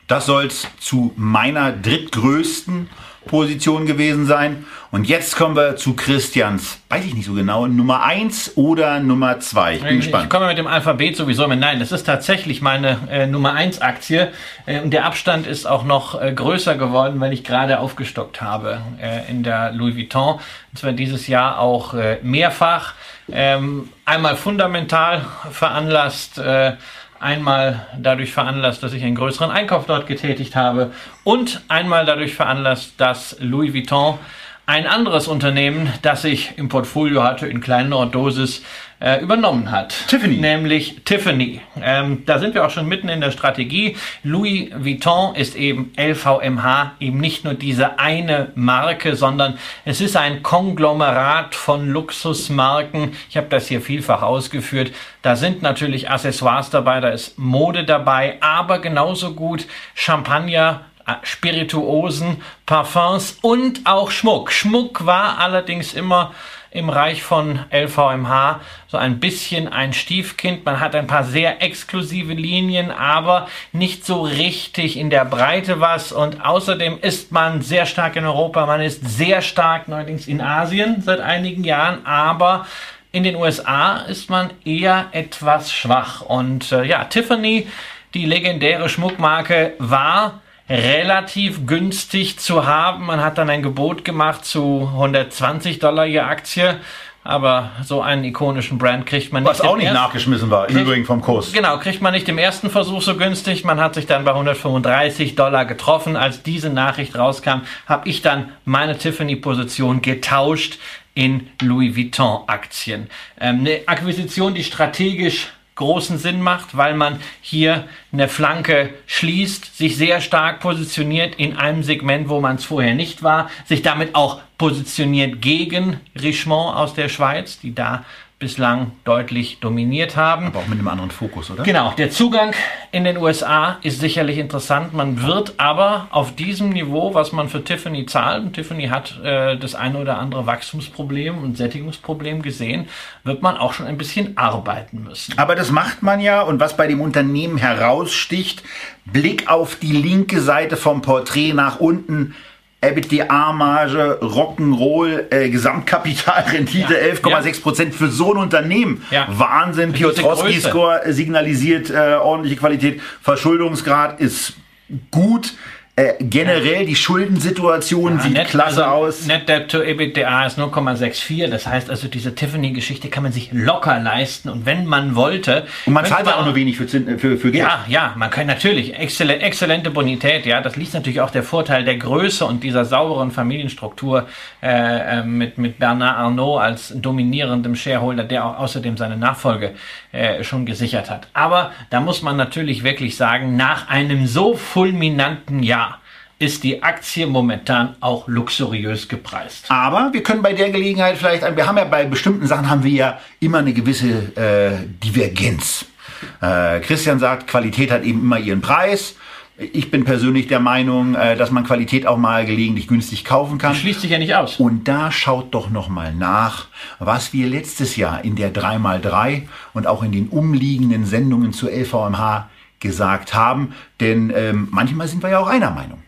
Das soll's zu meiner drittgrößten Position gewesen sein. Und jetzt kommen wir zu Christians, weiß ich nicht so genau, Nummer eins oder Nummer zwei. Ich bin Ich gespannt. komme mit dem Alphabet sowieso mit. Nein, das ist tatsächlich meine äh, Nummer 1 Aktie. Äh, und der Abstand ist auch noch äh, größer geworden, weil ich gerade aufgestockt habe äh, in der Louis Vuitton. Und zwar dieses Jahr auch äh, mehrfach. Ähm, einmal fundamental veranlasst. Einmal dadurch veranlasst, dass ich einen größeren Einkauf dort getätigt habe und einmal dadurch veranlasst, dass Louis Vuitton ein anderes Unternehmen, das ich im Portfolio hatte, in kleinerer Dosis äh, übernommen hat. Tiffany. Nämlich Tiffany. Ähm, da sind wir auch schon mitten in der Strategie. Louis Vuitton ist eben LVMH, eben nicht nur diese eine Marke, sondern es ist ein Konglomerat von Luxusmarken. Ich habe das hier vielfach ausgeführt. Da sind natürlich Accessoires dabei, da ist Mode dabei, aber genauso gut Champagner, äh, Spirituosen, Parfums und auch Schmuck. Schmuck war allerdings immer im Reich von LVMH so ein bisschen ein Stiefkind. Man hat ein paar sehr exklusive Linien, aber nicht so richtig in der Breite was. Und außerdem ist man sehr stark in Europa, man ist sehr stark neuerdings in Asien seit einigen Jahren, aber in den USA ist man eher etwas schwach. Und äh, ja, Tiffany, die legendäre Schmuckmarke, war relativ günstig zu haben. Man hat dann ein Gebot gemacht zu 120 Dollar je Aktie. Aber so einen ikonischen Brand kriegt man nicht. Was auch nicht nachgeschmissen war, im Übrigen vom Kurs. Genau, kriegt man nicht im ersten Versuch so günstig. Man hat sich dann bei 135 Dollar getroffen. Als diese Nachricht rauskam, habe ich dann meine Tiffany-Position getauscht in Louis Vuitton-Aktien. Ähm, eine Akquisition, die strategisch großen Sinn macht, weil man hier eine Flanke schließt, sich sehr stark positioniert in einem Segment, wo man es vorher nicht war, sich damit auch positioniert gegen Richemont aus der Schweiz, die da bislang deutlich dominiert haben. Aber auch mit einem anderen Fokus, oder? Genau, der Zugang in den USA ist sicherlich interessant. Man wird aber auf diesem Niveau, was man für Tiffany zahlt, und Tiffany hat äh, das eine oder andere Wachstumsproblem und Sättigungsproblem gesehen, wird man auch schon ein bisschen arbeiten müssen. Aber das macht man ja und was bei dem Unternehmen heraussticht, Blick auf die linke Seite vom Porträt nach unten, EBITDA-Marge, Rock'n'Roll, äh, Gesamtkapitalrendite Ja, 11,6 Prozent für so ein Unternehmen. Ja. Wahnsinn. Piotrowski-Score signalisiert äh, ordentliche Qualität. Verschuldungsgrad ist gut. Äh, generell die Schuldensituation sieht Net- klasse also aus. Net Debt to EBITDA ist 0,64. Das heißt also, diese Tiffany-Geschichte kann man sich locker leisten. Und wenn man wollte. Und man zahlt ja auch nur wenig für, für, für Geld. Ja, ja, man kann natürlich. Exzellent, exzellente Bonität, ja. Das liegt natürlich auch der Vorteil der Größe und dieser sauberen Familienstruktur äh, äh, mit, mit Bernard Arnault als dominierendem Shareholder, der auch außerdem seine Nachfolge äh, schon gesichert hat. Aber da muss man natürlich wirklich sagen, nach einem so fulminanten Jahr ist die Aktie momentan auch luxuriös gepreist. Aber wir können bei der Gelegenheit vielleicht, wir haben ja bei bestimmten Sachen haben wir ja immer eine gewisse äh, Divergenz. Äh, Christian sagt, Qualität hat eben immer ihren Preis. Ich bin persönlich der Meinung, äh, dass man Qualität auch mal gelegentlich günstig kaufen kann. Schließt sich ja nicht aus. Und da schaut doch noch mal nach, was wir letztes Jahr in der 3x3 und auch in den umliegenden Sendungen zur LVMH gesagt haben. Denn ähm, manchmal sind wir ja auch einer Meinung.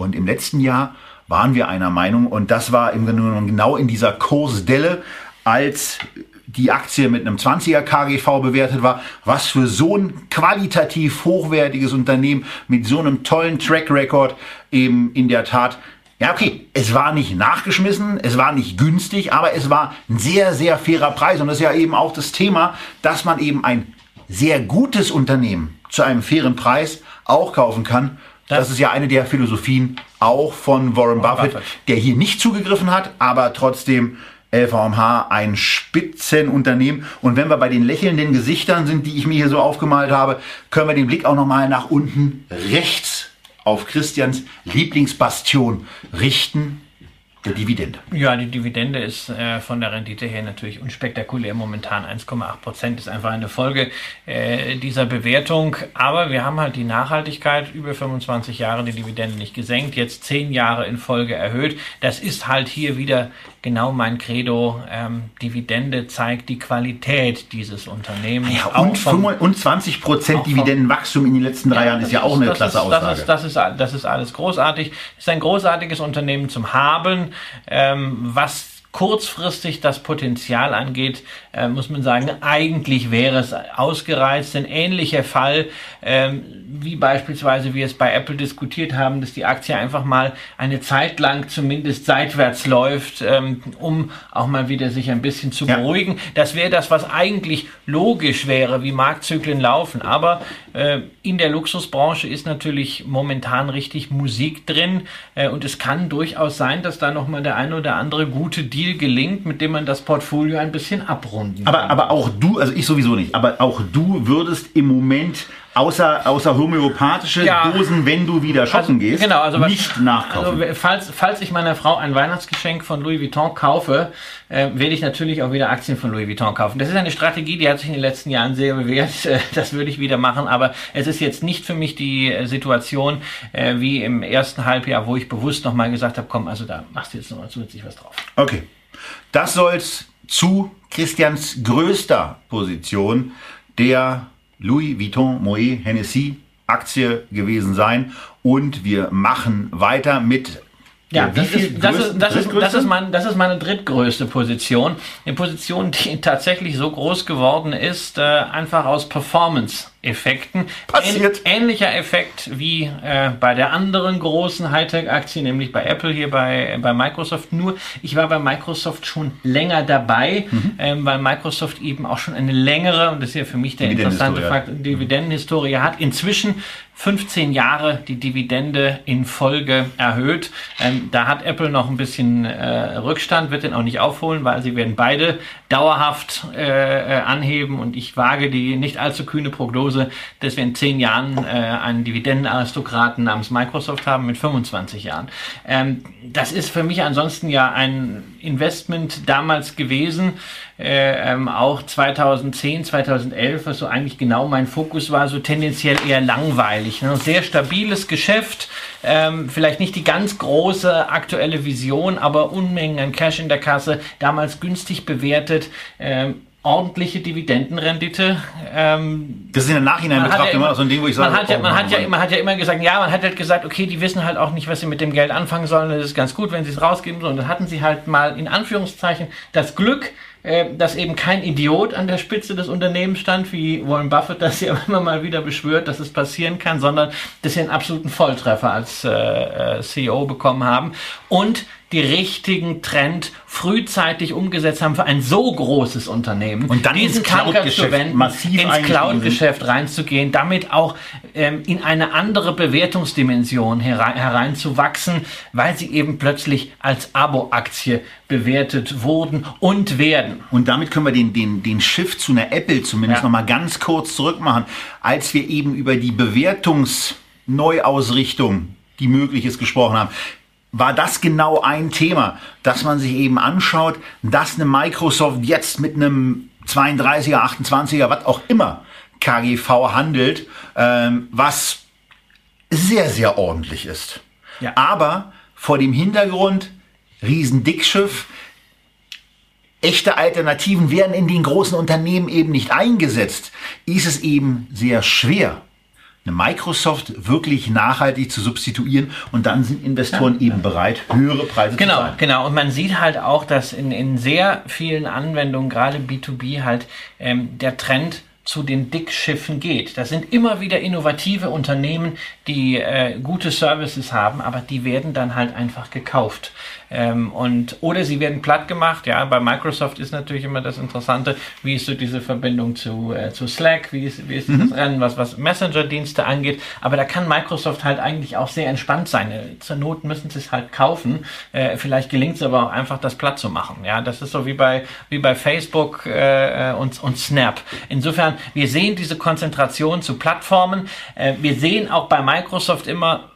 Und im letzten Jahr waren wir einer Meinung und das war im Grunde genommen genau in dieser Kursdelle, als die Aktie mit einem 20er KGV bewertet war, was für so ein qualitativ hochwertiges Unternehmen mit so einem tollen Track Record eben in der Tat ja, okay, es war nicht nachgeschmissen, es war nicht günstig, aber es war ein sehr, sehr fairer Preis. Und das ist ja eben auch das Thema, dass man eben ein sehr gutes Unternehmen zu einem fairen Preis auch kaufen kann. Das, Das- ist ja eine der Philosophien auch von Warren Buffett, Buffett. der hier nicht zugegriffen hat, aber trotzdem LVMH ein Spitzenunternehmen. Und wenn wir bei den lächelnden Gesichtern sind, die ich mir hier so aufgemalt habe, können wir den Blick auch nochmal nach unten rechts auf Christians Lieblingsbastion richten, der Dividende. Ja, die Dividende ist äh, von der Rendite her natürlich unspektakulär. Momentan 1,8 Prozent ist einfach eine Folge äh, dieser Bewertung. Aber wir haben halt die Nachhaltigkeit über 25 Jahre die Dividende nicht gesenkt, jetzt 10 Jahre in Folge erhöht. Das ist halt hier wieder genau mein Credo. Ähm, Dividende zeigt die Qualität dieses Unternehmens. Ja, Auch und, vom- 25 Prozent auch vom- Dividendenwachstum in den letzten drei Jahren ist ja auch eine das klasse ist, Aussage. Das ist, das, ist, das ist alles großartig. Es ist ein großartiges Unternehmen zum Haben. Ähm, was kurzfristig das Potenzial angeht, äh, muss man sagen, eigentlich wäre es ausgereizt. Ein ähnlicher Fall, ähm, wie beispielsweise wir es bei Apple diskutiert haben, dass die Aktie einfach mal eine Zeit lang zumindest seitwärts läuft, ähm, um auch mal wieder sich ein bisschen zu Ja. beruhigen. Das wäre das, was eigentlich logisch wäre, wie Marktzyklen laufen. Aber äh, in der Luxusbranche ist natürlich momentan richtig Musik drin äh, und es kann durchaus sein, dass da nochmal der ein oder andere gute Deal gelingt, mit dem man das Portfolio ein bisschen abrunden Aber, aber auch du, also ich sowieso nicht, aber auch du würdest im Moment außer, außer homöopathische Ja. Dosen, wenn du wieder shoppen gehst, genau, also was- nicht nachkaufen. Also, falls, falls ich meiner Frau ein Weihnachtsgeschenk von Louis Vuitton kaufe, äh, werde ich natürlich auch wieder Aktien von Louis Vuitton kaufen. Das ist eine Strategie, die hat sich in den letzten Jahren sehr bewährt. Äh, Das würde ich wieder machen, aber es ist jetzt nicht für mich die äh, Situation äh, wie im ersten Halbjahr, wo ich bewusst nochmal gesagt habe, komm, also da machst du jetzt nochmal zusätzlich was drauf. Okay. Das soll's zu Christians größter Position der Louis Vuitton Moet Hennessy Aktie gewesen sein. Und wir machen weiter mit Ja, der das ist, das, größten- ist, das, ist, das, drittgrößten? ist mein, das ist meine drittgrößte Position. Eine Position, die tatsächlich so groß geworden ist, äh, einfach aus Performance-Effekten. Passiert. Ähn, ähnlicher Effekt wie äh, bei der anderen großen Hightech-Aktie, nämlich bei Apple hier bei, bei Microsoft. Nur, ich war bei Microsoft schon länger dabei, Mhm. ähm, weil Microsoft eben auch schon eine längere, und das ist ja für mich der interessante. Fakt, Dividendenhistorie hat. Inzwischen 15 Jahre die Dividende in Folge erhöht. Ähm, da hat Apple noch ein bisschen äh, Rückstand, wird den auch nicht aufholen, weil sie werden beide dauerhaft äh, äh, anheben und ich wage die nicht allzu kühne Prognose, dass wir in 10 Jahren äh, einen Dividendenaristokraten namens Microsoft haben mit 25 Jahren. Ähm, das ist für mich ansonsten ja ein Investment damals gewesen, äh, ähm, auch 2010, 2011, was so eigentlich genau mein Fokus war, so tendenziell eher langweilig. Ne? Sehr stabiles Geschäft, ähm, vielleicht nicht die ganz große aktuelle Vision, aber Unmengen an Cash in der Kasse, damals günstig bewertet. Ähm, ordentliche Dividendenrendite. Ähm, das ist in der Nachhinein betrachtet immer so ein Ding, wo ich sage, man hat, ja, man, hat ja, man hat ja immer gesagt, ja, man hat halt gesagt, okay, die wissen halt auch nicht, was sie mit dem Geld anfangen sollen. Das ist ganz gut, wenn sie es rausgeben. Und dann hatten sie halt mal in Anführungszeichen das Glück, äh, dass eben kein Idiot an der Spitze des Unternehmens stand, wie Warren Buffett das ja immer mal wieder beschwört, dass es passieren kann, sondern dass sie einen absoluten Volltreffer als äh, äh CEO bekommen haben und die richtigen Trend frühzeitig umgesetzt haben für ein so großes Unternehmen, und dann diesen Tanker zu wenden, massiv ins Cloud-Geschäft reinzugehen, damit auch ähm, in eine andere Bewertungsdimension herein, hereinzuwachsen, weil sie eben plötzlich als Abo-Aktie bewertet wurden und werden. Und damit können wir den, den, den Shift zu einer Apple zumindest ja. noch mal ganz kurz zurückmachen, als wir eben über die Bewertungsneuausrichtung die möglich ist, gesprochen haben war das genau ein Thema, dass man sich eben anschaut, dass eine Microsoft jetzt mit einem 32er, 28er, was auch immer KGV handelt, ähm, was sehr, sehr ordentlich ist. Ja. Aber vor dem Hintergrund, Riesendickschiff, echte Alternativen werden in den großen Unternehmen eben nicht eingesetzt, ist es eben sehr schwer, Microsoft wirklich nachhaltig zu substituieren und dann sind Investoren ja. eben bereit, höhere Preise genau, zu zahlen. Genau, und man sieht halt auch, dass in, in sehr vielen Anwendungen, gerade B2B, halt ähm, der Trend zu den Dickschiffen geht. Das sind immer wieder innovative Unternehmen, die äh, gute Services haben, aber die werden dann halt einfach gekauft. Ähm, und, oder sie werden platt gemacht. Ja, bei Microsoft ist natürlich immer das Interessante, wie ist so diese Verbindung zu, äh, zu Slack, wie ist, wie ist mhm. das Rennen, was, was Messenger-Dienste angeht. Aber da kann Microsoft halt eigentlich auch sehr entspannt sein. Äh, zur Not müssen sie es halt kaufen. Äh, vielleicht gelingt es aber auch einfach, das platt zu machen. Ja, das ist so wie bei, wie bei Facebook äh, und, und Snap. Insofern, wir sehen diese Konzentration zu Plattformen. Äh, wir sehen auch bei Microsoft immer,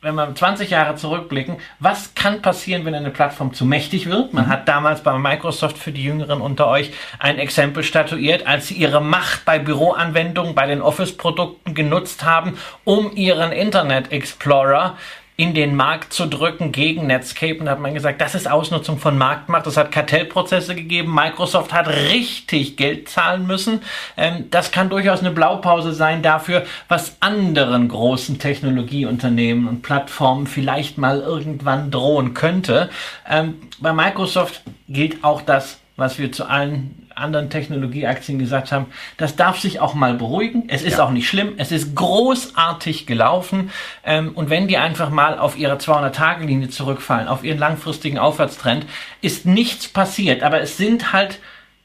wenn wir 20 Jahre zurückblicken, was kann passieren, wenn eine Plattform zu mächtig wird? Man mhm. hat damals bei Microsoft für die Jüngeren unter euch ein Exempel statuiert, als sie ihre Macht bei Büroanwendungen, bei den Office-Produkten genutzt haben, um ihren Internet Explorer in den Markt zu drücken gegen Netscape. Und da hat man gesagt, das ist Ausnutzung von Marktmacht. Es hat Kartellprozesse gegeben. Microsoft hat richtig Geld zahlen müssen. Ähm, das kann durchaus eine Blaupause sein dafür, was anderen großen Technologieunternehmen und Plattformen vielleicht mal irgendwann drohen könnte. Ähm, bei Microsoft gilt auch das, was wir zu allen anderen Technologieaktien gesagt haben, das darf sich auch mal beruhigen. Es ist ja. auch nicht schlimm. Es ist großartig gelaufen. Ähm, und wenn die einfach mal auf ihre 200-Tage-Linie zurückfallen, auf ihren langfristigen Aufwärtstrend, ist nichts passiert. Aber es sind halt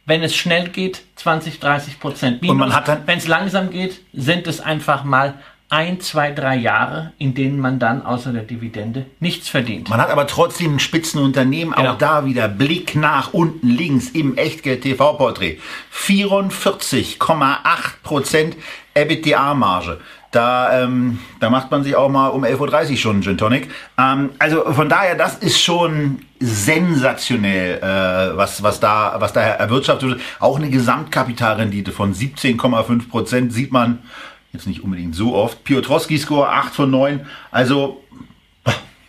wenn es schnell geht, 20, 30 Prozent Minus. Wenn es langsam geht, sind es einfach mal ein, zwei, drei Jahre, in denen man dann außer der Dividende nichts verdient. Man hat aber trotzdem ein Spitzenunternehmen, genau. auch da wieder Blick nach unten links im Echtgeld-TV-Porträt. 44,8 Prozent EBITDA-Marge. Da, ähm, da macht man sich auch mal um 11.30 Uhr schon einen Gin Tonic. Ähm, also von daher, das ist schon sensationell, äh, was, was, da, was da erwirtschaftet wird. Auch eine Gesamtkapitalrendite von 17,5 Prozent sieht man Jetzt nicht unbedingt so oft. Piotrowski-Score 8 von 9. Also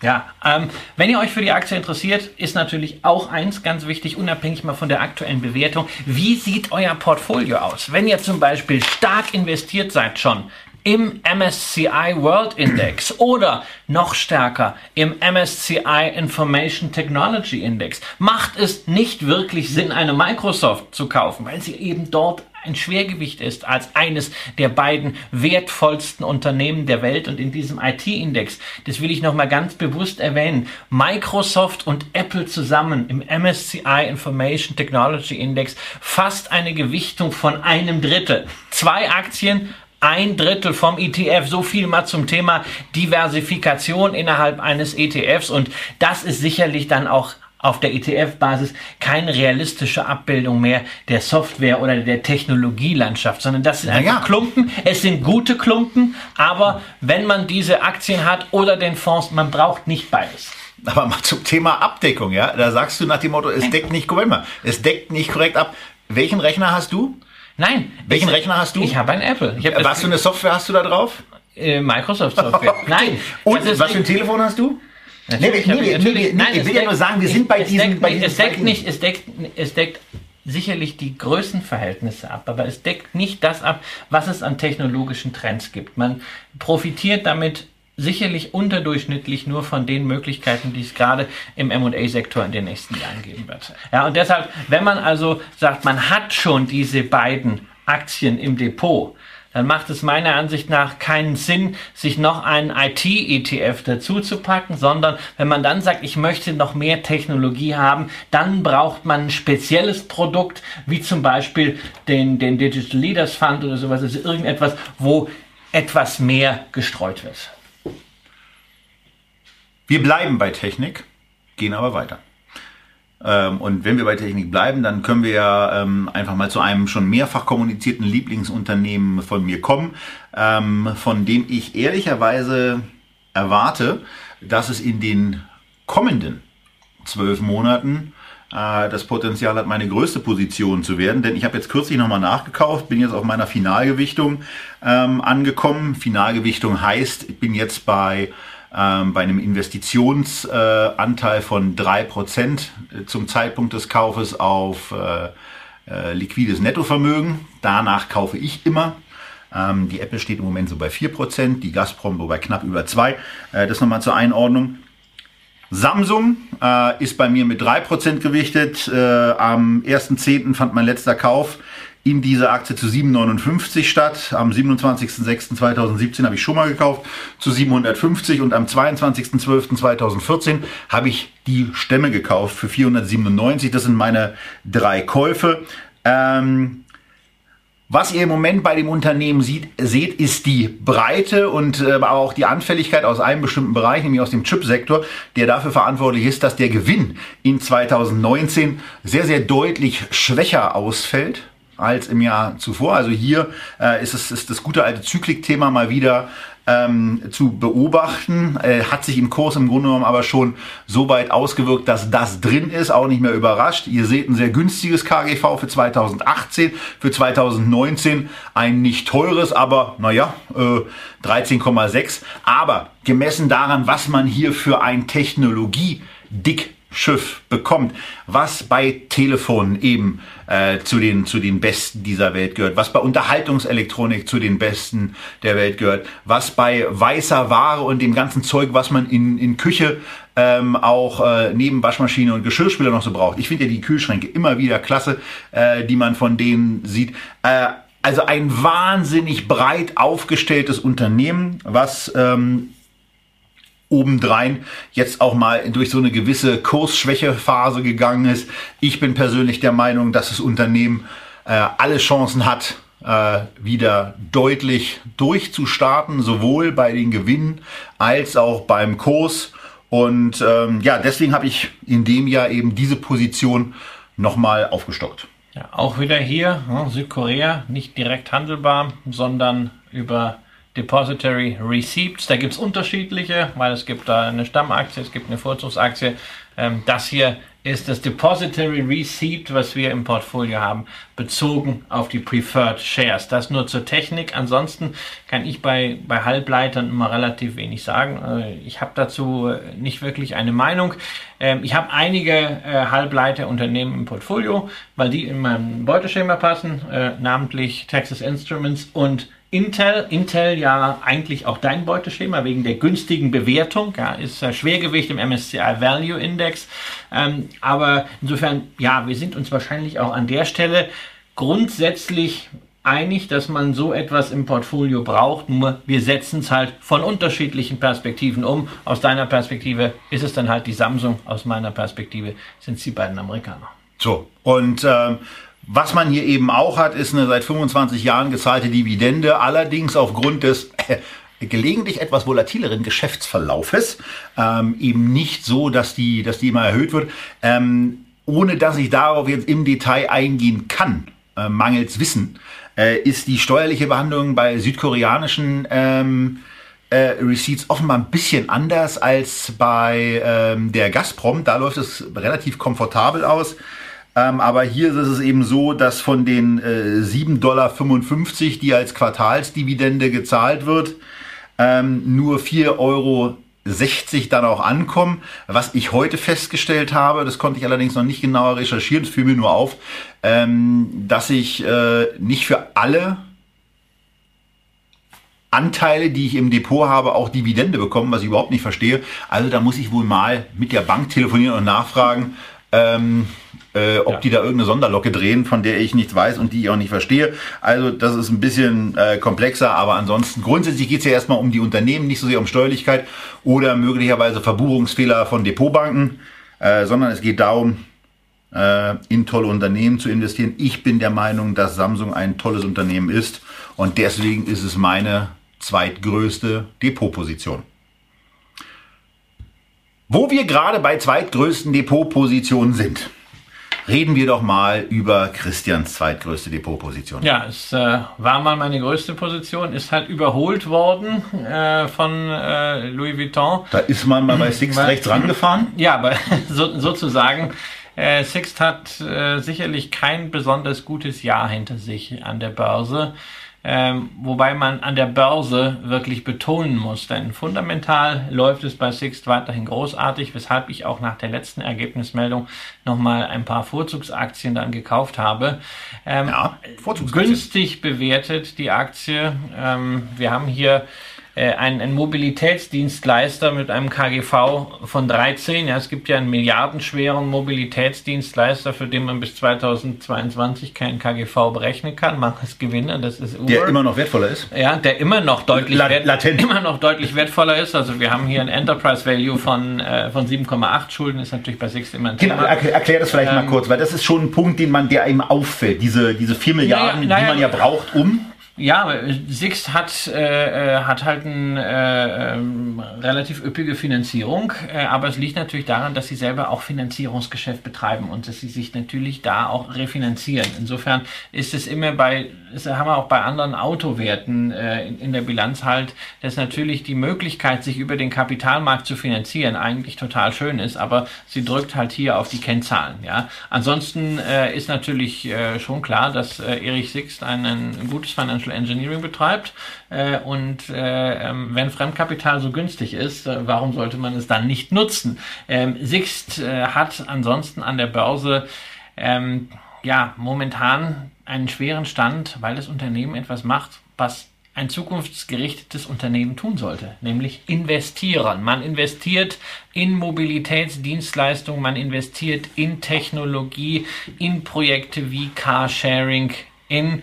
ja, ähm, wenn ihr euch für die Aktie interessiert, ist natürlich auch eins ganz wichtig, unabhängig mal von der aktuellen Bewertung. Wie sieht euer Portfolio aus? Wenn ihr zum Beispiel stark investiert seid schon im MSCI World Index oder noch stärker im MSCI Information Technology Index, macht es nicht wirklich Sinn, eine Microsoft zu kaufen, weil sie eben dort ein Schwergewicht ist als eines der beiden wertvollsten Unternehmen der Welt und in diesem IT-Index, das will ich nochmal ganz bewusst erwähnen, Microsoft und Apple zusammen im MSCI Information Technology Index fast eine Gewichtung von einem Drittel. Zwei Aktien ein Drittel vom ETF. So viel mal zum Thema Diversifikation innerhalb eines ETFs. Und das ist sicherlich dann auch auf der ETF-Basis keine realistische Abbildung mehr der Software oder der Technologielandschaft, sondern das sind einfach ja. Klumpen. Es sind gute Klumpen, aber wenn man diese Aktien hat oder den Fonds, man braucht nicht beides. Aber mal zum Thema Abdeckung, ja. Da sagst du nach dem Motto, es deckt nicht korrekt, es deckt nicht korrekt ab. Welchen Rechner hast du? Nein. Welchen ich, Rechner hast du? Ich habe einen Apple. Hab Was für eine Software hast du da drauf? äh, Microsoft Software. Nein. Und ist was für ein Telefon hast du? Natürlich nee, nee, nee, nein, ich will ja deckt- nur sagen, wir sind bei deckt bei diesen Es deckt nicht, es deckt, es deckt sicherlich die Größenverhältnisse ab, aber es deckt nicht das ab, was es an technologischen Trends gibt. Man profitiert damit sicherlich unterdurchschnittlich nur von den Möglichkeiten, die es gerade im M&A-Sektor in den nächsten Jahren geben wird. Ja, und deshalb, wenn man also sagt, man hat schon diese beiden Aktien im Depot, dann macht es meiner Ansicht nach keinen Sinn, sich noch einen IT-ETF dazu zu packen, sondern wenn man dann sagt, ich möchte noch mehr Technologie haben, dann braucht man ein spezielles Produkt, wie zum Beispiel den, den Digital Leaders Fund oder sowas, also irgendetwas, wo etwas mehr gestreut wird. Wir bleiben bei Technik, gehen aber weiter. Ähm, Und wenn wir bei Technik bleiben, dann können wir ja ähm, einfach mal zu einem schon mehrfach kommunizierten Lieblingsunternehmen von mir kommen, ähm, von dem ich ehrlicherweise erwarte, dass es in den kommenden zwölf Monaten äh, das Potenzial hat, meine größte Position zu werden. Denn ich habe jetzt kürzlich nochmal nachgekauft, bin jetzt auf meiner Finalgewichtung angekommen. Finalgewichtung heißt, ich bin jetzt bei, ähm, bei einem Investitionsanteil äh, von 3% zum Zeitpunkt des Kaufes auf äh, äh, liquides Nettovermögen. Danach kaufe ich immer. Ähm, die Apple steht im Moment so bei 4%, die Gazprom so bei knapp über 2%. Äh, das nochmal zur Einordnung. Samsung äh, ist bei mir mit 3% gewichtet. Äh, am 1.10. fand mein letzter Kauf in dieser Aktie zu 7,59 statt. Am 27.06.2017 habe ich schon mal gekauft zu 750 und am 22.12.2014 habe ich die Stämme gekauft für 497. Das sind meine drei Käufe. Ähm, was ihr im Moment bei dem Unternehmen sieht, seht, ist die Breite und äh, auch die Anfälligkeit aus einem bestimmten Bereich, nämlich aus dem Chipsektor, der dafür verantwortlich ist, dass der Gewinn in 2019 sehr, sehr deutlich schwächer ausfällt als im Jahr zuvor. Also hier äh, ist, es, ist das gute alte Zyklikthema mal wieder ähm, zu beobachten. Äh, hat sich im Kurs im Grunde genommen aber schon so weit ausgewirkt, dass das drin ist, auch nicht mehr überrascht. Ihr seht ein sehr günstiges KGV für 2018, für 2019 ein nicht teures, aber naja, äh, 13,6. Aber gemessen daran, was man hier für ein Technologie-Dick Schiff bekommt, was bei Telefonen eben äh, zu, den, zu den Besten dieser Welt gehört, was bei Unterhaltungselektronik zu den Besten der Welt gehört, was bei weißer Ware und dem ganzen Zeug, was man in, in Küche ähm, auch äh, neben Waschmaschine und Geschirrspüler noch so braucht. Ich finde ja die Kühlschränke immer wieder klasse, äh, die man von denen sieht. Äh, also ein wahnsinnig breit aufgestelltes Unternehmen, was ähm, obendrein jetzt auch mal durch so eine gewisse Kursschwächephase gegangen ist. Ich bin persönlich der Meinung, dass das Unternehmen äh, alle Chancen hat, äh, wieder deutlich durchzustarten, sowohl bei den Gewinnen als auch beim Kurs. Und ähm, ja, deswegen habe ich in dem Jahr eben diese Position nochmal aufgestockt. Ja, auch wieder hier, ja, Südkorea, nicht direkt handelbar, sondern über Depository Receipts. Da gibt es unterschiedliche, weil es gibt da eine Stammaktie, es gibt eine Vorzugsaktie. Ähm, das hier ist das Depository Receipt, was wir im Portfolio haben, bezogen auf die Preferred Shares. Das nur zur Technik. Ansonsten kann ich bei, bei Halbleitern immer relativ wenig sagen. Äh, Ich habe dazu äh, nicht wirklich eine Meinung. Ähm, Ich habe einige äh, Halbleiterunternehmen im Portfolio, weil die in meinem Beuteschema passen, namentlich Texas Instruments und Intel, Intel ja eigentlich auch dein Beuteschema wegen der günstigen Bewertung, ja, ist äh, Schwergewicht im MSCI Value Index. Ähm, aber insofern, ja, wir sind uns wahrscheinlich auch an der Stelle grundsätzlich einig, dass man so etwas im Portfolio braucht. Nur wir setzen es halt von unterschiedlichen Perspektiven um. Aus deiner Perspektive ist es dann halt die Samsung, aus meiner Perspektive sind es die beiden Amerikaner. So, und ähm, Was man hier eben auch hat, ist eine seit 25 Jahren gezahlte Dividende, allerdings aufgrund des äh, gelegentlich etwas volatileren Geschäftsverlaufes ähm, eben nicht so, dass die, dass die immer erhöht wird, ähm, ohne dass ich darauf jetzt im Detail eingehen kann, äh, mangels Wissen, äh, ist die steuerliche Behandlung bei südkoreanischen ähm, äh, Receipts offenbar ein bisschen anders als bei ähm, der Gazprom. Da läuft es relativ komfortabel aus. Ähm, aber hier ist es eben so, dass von den äh, 7,55 Dollar, die als Quartalsdividende gezahlt wird, ähm, nur 4,60 Euro dann auch ankommen. Was ich heute festgestellt habe, das konnte ich allerdings noch nicht genauer recherchieren, es fiel mir nur auf, ähm, dass ich äh, nicht für alle Anteile, die ich im Depot habe, auch Dividende bekommen, was ich überhaupt nicht verstehe. Also da muss ich wohl mal mit der Bank telefonieren und nachfragen, ähm, äh, ob ja. die da irgendeine Sonderlocke drehen, von der ich nichts weiß und die ich auch nicht verstehe. Also das ist ein bisschen äh, komplexer, aber ansonsten grundsätzlich geht es ja erstmal um die Unternehmen, nicht so sehr um Steuerlichkeit oder möglicherweise Verbuchungsfehler von Depotbanken, äh, sondern es geht darum, äh, in tolle Unternehmen zu investieren. Ich bin der Meinung, dass Samsung ein tolles Unternehmen ist und deswegen ist es meine zweitgrößte Depotposition. Wo wir gerade bei zweitgrößten Depotpositionen sind, reden wir doch mal über Christians zweitgrößte Depotposition. Ja, es äh, war mal meine größte Position, ist halt überholt worden äh, von äh, Louis Vuitton. Da ist man mal bei Sixt rechts rangefahren? Ja, aber so, sozusagen. Äh, Sixt hat äh, sicherlich kein besonders gutes Jahr hinter sich an der Börse. Ähm, wobei man an der Börse wirklich betonen muss, denn fundamental läuft es bei Sixt weiterhin großartig, weshalb ich auch nach der letzten Ergebnismeldung nochmal ein paar Vorzugsaktien dann gekauft habe. Ähm, ja, günstig bewertet die Aktie. Ähm, wir haben hier ein, ein Mobilitätsdienstleister mit einem KGV von 13. Ja, es gibt ja einen milliardenschweren Mobilitätsdienstleister, für den man bis 2022 keinen KGV berechnen kann, mangels Gewinne. Das ist Uber. Der immer noch wertvoller ist. Ja, der immer noch deutlich La latent. immer noch deutlich wertvoller ist. Also wir haben hier ein Enterprise Value von äh, von 7,8 Schulden ist natürlich bei Sixt immer ein genau, Thema. Erklär, erklär das vielleicht ähm, mal kurz, weil das ist schon ein Punkt, den man der einem auffällt. Diese diese 4 Milliarden, naja, naja, die man ja braucht, um ja, Sixt hat, äh, äh, hat halt eine äh, ähm, relativ üppige Finanzierung, äh, aber es liegt natürlich daran, dass sie selber auch Finanzierungsgeschäft betreiben und dass sie sich natürlich da auch refinanzieren. Insofern ist es immer bei, das haben wir auch bei anderen Autowerten äh, in, in, der Bilanz halt, dass natürlich die Möglichkeit, sich über den Kapitalmarkt zu finanzieren, eigentlich total schön ist, aber sie drückt halt hier auf die Kennzahlen. Ja, ansonsten äh, ist natürlich äh, schon klar, dass äh, Erich Sixt ein, ein gutes Financial Engineering betreibt. Äh, und äh, ähm, wenn Fremdkapital so günstig ist, warum sollte man es dann nicht nutzen? Ähm, Sixt hat ansonsten an der Börse ähm, ja momentan einen schweren Stand, weil das Unternehmen etwas macht, was ein zukunftsgerichtetes Unternehmen tun sollte, nämlich investieren. Man investiert in Mobilitätsdienstleistungen, man investiert in Technologie, in Projekte wie Carsharing, in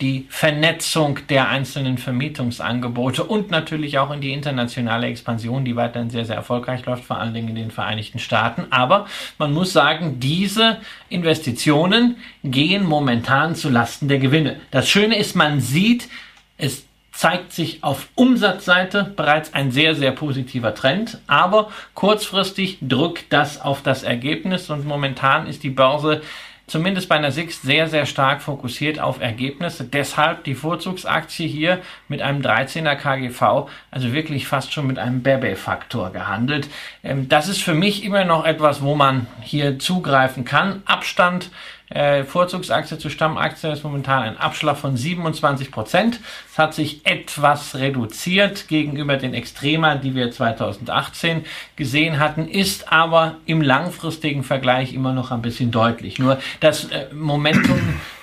die Vernetzung der einzelnen Vermietungsangebote und natürlich auch in die internationale Expansion, die weiterhin sehr, sehr erfolgreich läuft, vor allen Dingen in den Vereinigten Staaten. Aber man muss sagen, diese Investitionen gehen momentan zu Lasten der Gewinne. Das Schöne ist, man sieht, es zeigt sich auf Umsatzseite bereits ein sehr, sehr positiver Trend, aber kurzfristig drückt das auf das Ergebnis und momentan ist die Börse zumindest bei einer Sixt sehr, sehr stark fokussiert auf Ergebnisse. Deshalb die Vorzugsaktie hier mit einem 13er KGV, also wirklich fast schon mit einem Bebe-Faktor gehandelt. Ähm, das ist für mich immer noch etwas, wo man hier zugreifen kann. Abstand äh, Vorzugsaktie zu Stammaktie ist momentan ein Abschlag von 27 Prozent. Es hat sich etwas reduziert gegenüber den Extrema, die wir 2018 gesehen hatten, ist aber im langfristigen Vergleich immer noch ein bisschen deutlich. Nur das äh, Momentum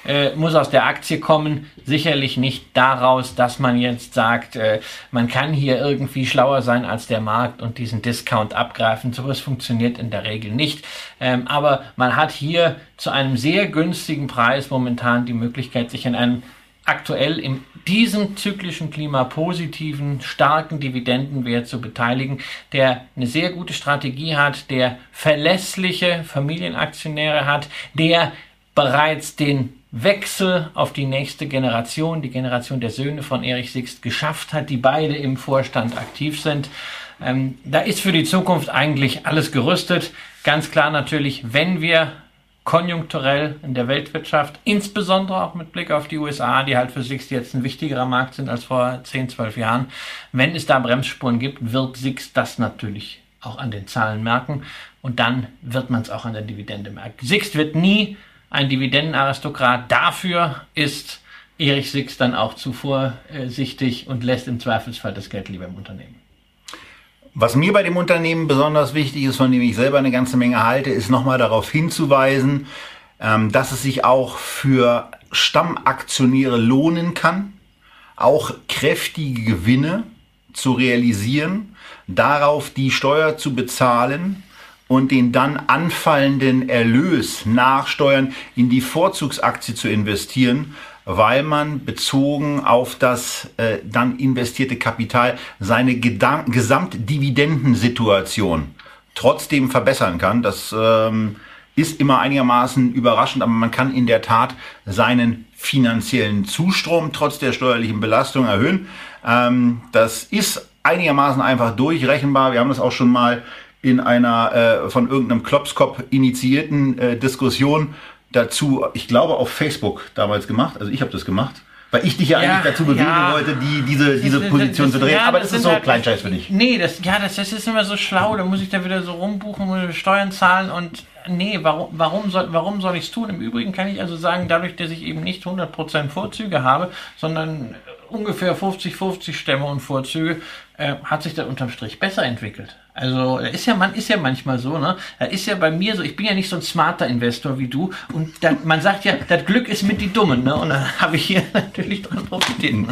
äh, muss aus der Aktie kommen, sicherlich nicht daraus, dass man jetzt sagt, äh, man kann hier irgendwie schlauer sein als der Markt und diesen Discount abgreifen. Sowas funktioniert in der Regel nicht. Ähm, aber man hat hier zu einem sehr günstigen Preis momentan die Möglichkeit, sich in einem aktuell in diesem zyklischen Klima positiven, starken Dividendenwert zu beteiligen, der eine sehr gute Strategie hat, der verlässliche Familienaktionäre hat, der bereits den Wechsel auf die nächste Generation, die Generation der Söhne von Erich Sixt, geschafft hat, die beide im Vorstand aktiv sind. Ähm, da ist für die Zukunft eigentlich alles gerüstet. Ganz klar natürlich, wenn wir konjunkturell in der Weltwirtschaft, insbesondere auch mit Blick auf die USA, die halt für Sixt jetzt ein wichtigerer Markt sind als vor 10, 12 Jahren. Wenn es da Bremsspuren gibt, wird Sixt das natürlich auch an den Zahlen merken und dann wird man es auch an der Dividende merken. Sixt wird nie ein Dividendenaristokrat. Dafür ist Erich Sixt dann auch zu vorsichtig und lässt im Zweifelsfall das Geld lieber im Unternehmen. Was mir bei dem Unternehmen besonders wichtig ist, von dem ich selber eine ganze Menge halte, ist nochmal darauf hinzuweisen, ähm, dass es sich auch für Stammaktionäre lohnen kann, auch kräftige Gewinne zu realisieren, darauf die Steuer zu bezahlen und den dann anfallenden Erlös nach Steuern in die Vorzugsaktie zu investieren, weil man bezogen auf das äh, dann investierte Kapital seine Gedan Gesamtdividendensituation trotzdem verbessern kann. Das ähm, ist immer einigermaßen überraschend, aber man kann in der Tat seinen finanziellen Zustrom trotz der steuerlichen Belastung erhöhen. Ähm, das ist einigermaßen einfach durchrechenbar. Wir haben das auch schon mal in einer äh, von irgendeinem Klopskop initiierten äh, Diskussion dazu, ich glaube, auf Facebook damals gemacht. Also ich habe das gemacht. Weil ich dich ja, ja eigentlich dazu bewegen ja. wollte, die, diese, diese Position das, zu drehen. Ja, Aber das, das ist so halt, Kleinscheiß für dich. Nee, das, ja, das, das ist immer so schlau. Da muss ich da wieder so rumbuchen und Steuern zahlen und nee, warum, warum soll, warum soll ich es tun? Im Übrigen kann ich also sagen, dadurch, dass ich eben nicht 100% Vorzüge habe, sondern ungefähr 50-50 Stämme und Vorzüge, äh, hat sich das unterm Strich besser entwickelt. Also ist ja man ist ja manchmal so, ne? Da ist ja bei mir so, ich bin ja nicht so ein smarter Investor wie du und dann, man sagt ja, das Glück ist mit die Dummen, ne? Und da habe ich hier natürlich dran profitiert. Ne?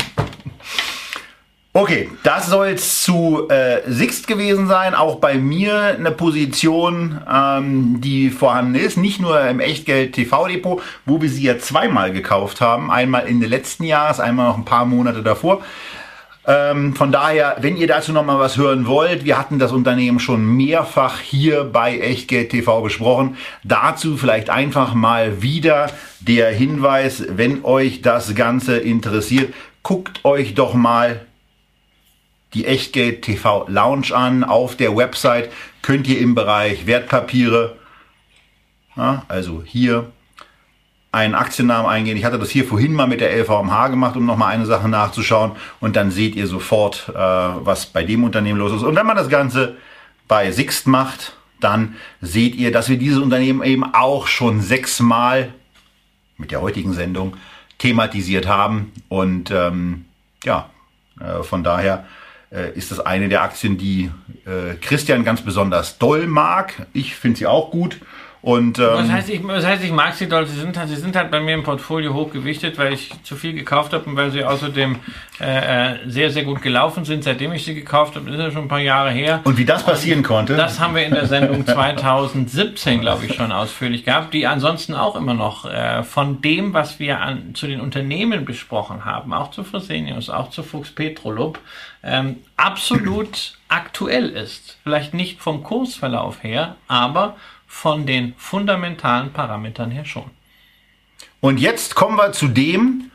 Okay, das soll es zu äh, Sixt gewesen sein. Auch bei mir eine Position, ähm, die vorhanden ist. Nicht nur im Echtgeld TV-Depot, wo wir sie ja zweimal gekauft haben. Einmal Ende letzten Jahres, einmal noch ein paar Monate davor. Ähm, von daher, wenn ihr dazu noch mal was hören wollt, wir hatten das Unternehmen schon mehrfach hier bei Echtgeld TV besprochen. Dazu vielleicht einfach mal wieder der Hinweis, wenn euch das Ganze interessiert, guckt euch doch mal die Echtgeld TV Lounge an. Auf der Website könnt ihr im Bereich Wertpapiere, ja, also hier einen Aktiennamen eingehen. Ich hatte das hier vorhin mal mit der LVMH gemacht, um nochmal eine Sache nachzuschauen. Und dann seht ihr sofort, äh, was bei dem Unternehmen los ist. Und wenn man das Ganze bei Sixt macht, dann seht ihr, dass wir dieses Unternehmen eben auch schon sechsmal mit der heutigen Sendung thematisiert haben. Und ähm, ja, äh, von daher äh, ist das eine der Aktien, die äh, Christian ganz besonders doll mag. Ich finde sie auch gut. Und, ähm, was, heißt, ich, was heißt, ich mag sie doll? Sie sind, halt, sie sind halt bei mir im Portfolio hochgewichtet, weil ich zu viel gekauft habe und weil sie außerdem äh, äh sehr, sehr gut gelaufen sind, seitdem ich sie gekauft habe. Das ist ja schon ein paar Jahre her. Und wie das passieren und konnte? Das haben wir in der Sendung 2017, glaube ich, schon ausführlich gehabt, die ansonsten auch immer noch äh, von dem, was wir an, zu den Unternehmen besprochen haben, auch zu Fresenius, auch zu Fuchs Petrolub, ähm, absolut aktuell ist. Vielleicht nicht vom Kursverlauf her, aber von den fundamentalen Parametern her schon. Und jetzt kommen wir zu dem,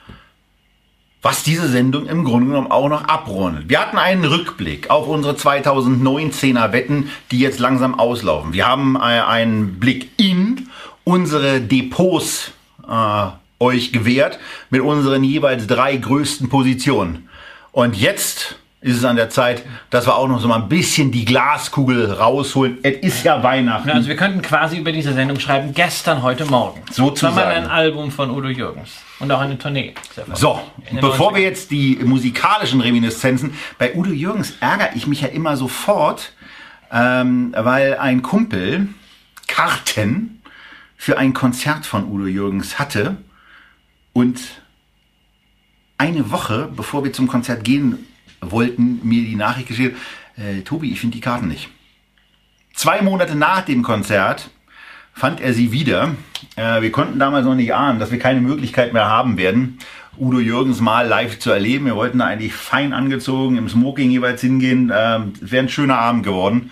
was diese Sendung im Grunde genommen auch noch abrundet. Wir hatten einen Rückblick auf unsere 2019er Wetten, die jetzt langsam auslaufen. Wir haben äh, einen Blick in unsere Depots äh, euch gewährt mit unseren jeweils drei größten Positionen. Und jetzt ist es an der Zeit, dass wir auch noch so mal ein bisschen die Glaskugel rausholen. Es ist ja Weihnachten. Also wir könnten quasi über diese Sendung schreiben, gestern, heute Morgen. Das war mal ein Album von Udo Jürgens. Und auch eine Tournee. So, bevor wir jetzt die musikalischen Reminiszenzen, bei Udo Jürgens ärgere ich mich ja immer sofort, ähm, weil ein Kumpel Karten für ein Konzert von Udo Jürgens hatte und eine Woche, bevor wir zum Konzert gehen wollten mir die Nachricht geschickt, äh, Tobi, ich finde die Karten nicht. Zwei Monate nach dem Konzert fand er sie wieder. Äh, wir konnten damals noch nicht ahnen, dass wir keine Möglichkeit mehr haben werden, Udo Jürgens mal live zu erleben. Wir wollten da eigentlich fein angezogen im Smoking jeweils hingehen. Ähm, es wäre ein schöner Abend geworden.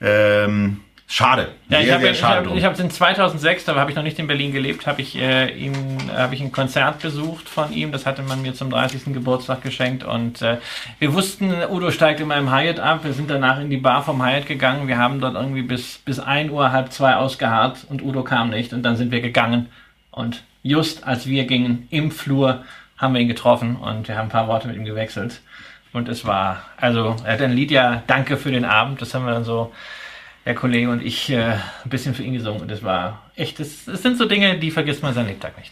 Ähm, Schade. Ja, ich sehr, habe ich schade hab, ich hab in 2006, da habe ich noch nicht in Berlin gelebt, habe ich, äh, ihm, hab ich ein Konzert besucht von ihm. Das hatte man mir zum 30. Geburtstag geschenkt. Und äh, wir wussten, Udo steigt immer im Hyatt ab. Wir sind danach in die Bar vom Hyatt gegangen. Wir haben dort irgendwie bis, bis 1 Uhr, halb zwei ausgeharrt und Udo kam nicht. Und dann sind wir gegangen. Und just als wir gingen im Flur, haben wir ihn getroffen und wir haben ein paar Worte mit ihm gewechselt. Und es war, also er hat ein Lied ja Danke für den Abend. Das haben wir dann so der Kollege und ich äh, ein bisschen für ihn gesungen und es war echt, es, es sind so Dinge, die vergisst man sein Lebtag nicht.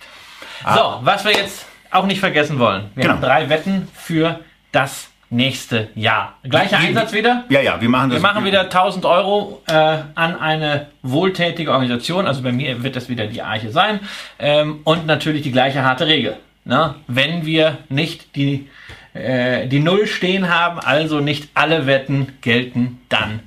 So, was wir jetzt auch nicht vergessen wollen. Wir Genau. haben drei Wetten für das nächste Jahr. Gleicher Wie- Einsatz wieder. Ja, ja, wir machen das. Wir machen wieder 1000 Euro äh, an eine wohltätige Organisation. Also bei mir wird das wieder die Arche sein. Ähm, und natürlich die gleiche harte Regel. Ne? Wenn wir nicht die, äh, die Null stehen haben, also nicht alle Wetten gelten, dann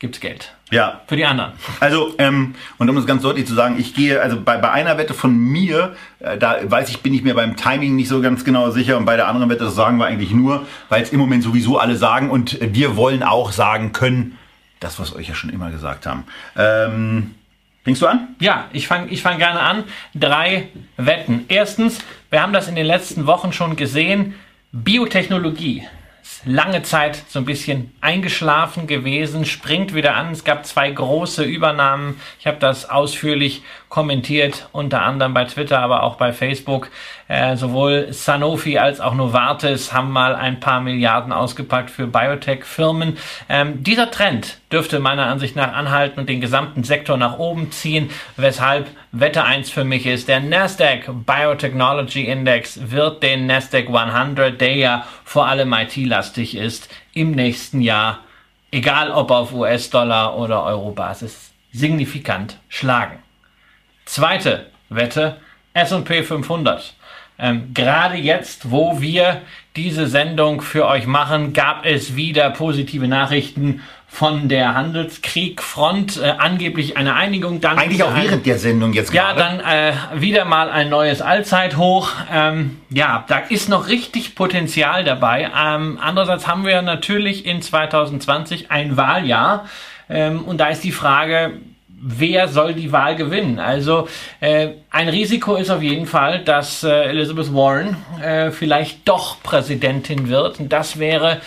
gibt's Geld. Ja, Für die anderen. Also, ähm, und um das ganz deutlich zu sagen, ich gehe, also bei, bei einer Wette von mir, äh, da weiß ich, bin ich mir beim Timing nicht so ganz genau sicher und bei der anderen Wette, das sagen wir eigentlich nur, weil es im Moment sowieso alle sagen und wir wollen auch sagen können, das, was euch ja schon immer gesagt haben. Ähm, fängst du an? Ja, ich fange ich fang gerne an. Drei Wetten. Erstens, wir haben das in den letzten Wochen schon gesehen, Biotechnologie lange Zeit so ein bisschen eingeschlafen gewesen, springt wieder an. Es gab zwei große Übernahmen. Ich habe das ausführlich kommentiert, unter anderem bei Twitter, aber auch bei Facebook. Äh, sowohl Sanofi als auch Novartis haben mal ein paar Milliarden ausgepackt für Biotech-Firmen. Ähm, dieser Trend dürfte meiner Ansicht nach anhalten und den gesamten Sektor nach oben ziehen, weshalb Wette 1 für mich ist, der Nasdaq Biotechnology Index wird den Nasdaq 100, der ja vor allem IT-lastig ist, im nächsten Jahr, egal ob auf US-Dollar oder Euro-Basis, signifikant schlagen. Zweite Wette, S&P 500. Ähm, Gerade jetzt, wo wir diese Sendung für euch machen, gab es wieder positive Nachrichten von der Handelskriegfront. Äh, angeblich eine Einigung. Dann Eigentlich auch ein- während der Sendung jetzt ja, gerade. dann äh, wieder mal ein neues Allzeithoch. Ähm, ja, da ist noch richtig Potenzial dabei. Ähm, andererseits haben wir natürlich in 2020 ein Wahljahr. Ähm, und da ist die Frage, wer soll die Wahl gewinnen? Also äh, ein Risiko ist auf jeden Fall, dass äh, Elizabeth Warren äh, vielleicht doch Präsidentin wird. Und das wäre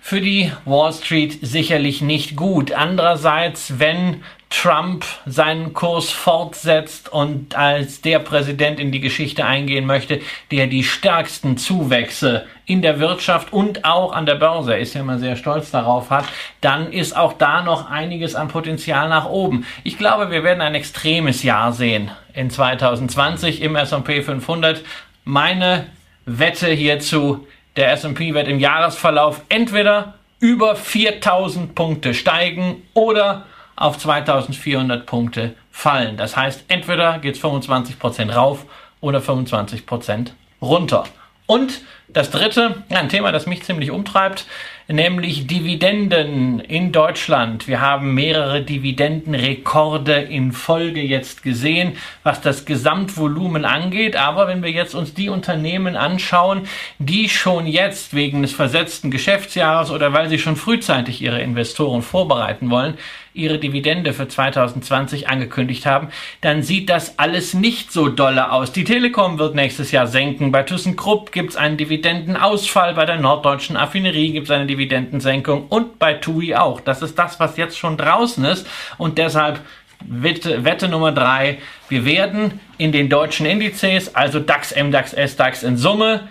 für die Wall Street sicherlich nicht gut. Andererseits, wenn Trump seinen Kurs fortsetzt und als der Präsident in die Geschichte eingehen möchte, der die stärksten Zuwächse in der Wirtschaft und auch an der Börse, ist ja immer sehr stolz darauf hat, dann ist auch da noch einiges an Potenzial nach oben. Ich glaube, wir werden ein extremes Jahr sehen in 2020 im S&P 500. Meine Wette hierzu, der S&P wird im Jahresverlauf entweder über 4000 Punkte steigen oder auf 2400 Punkte fallen. Das heißt, entweder geht es 25% rauf oder 25% runter. Und das dritte, ein Thema, das mich ziemlich umtreibt, nämlich Dividenden in Deutschland. Wir haben mehrere Dividendenrekorde in Folge jetzt gesehen, was das Gesamtvolumen angeht. Aber wenn wir jetzt uns die Unternehmen anschauen, die schon jetzt wegen des versetzten Geschäftsjahres oder weil sie schon frühzeitig ihre Investoren vorbereiten wollen, ihre Dividende für 2020 angekündigt haben, dann sieht das alles nicht so dolle aus. Die Telekom wird nächstes Jahr senken. Bei ThyssenKrupp gibt es einen Dividendenausfall. Bei der Norddeutschen Affinerie gibt es eine Dividendensenkung und bei TUI auch. Das ist das, was jetzt schon draußen ist und deshalb Wette, Wette Nummer drei. Wir werden in den deutschen Indizes, also DAX, MDAX, SDAX in Summe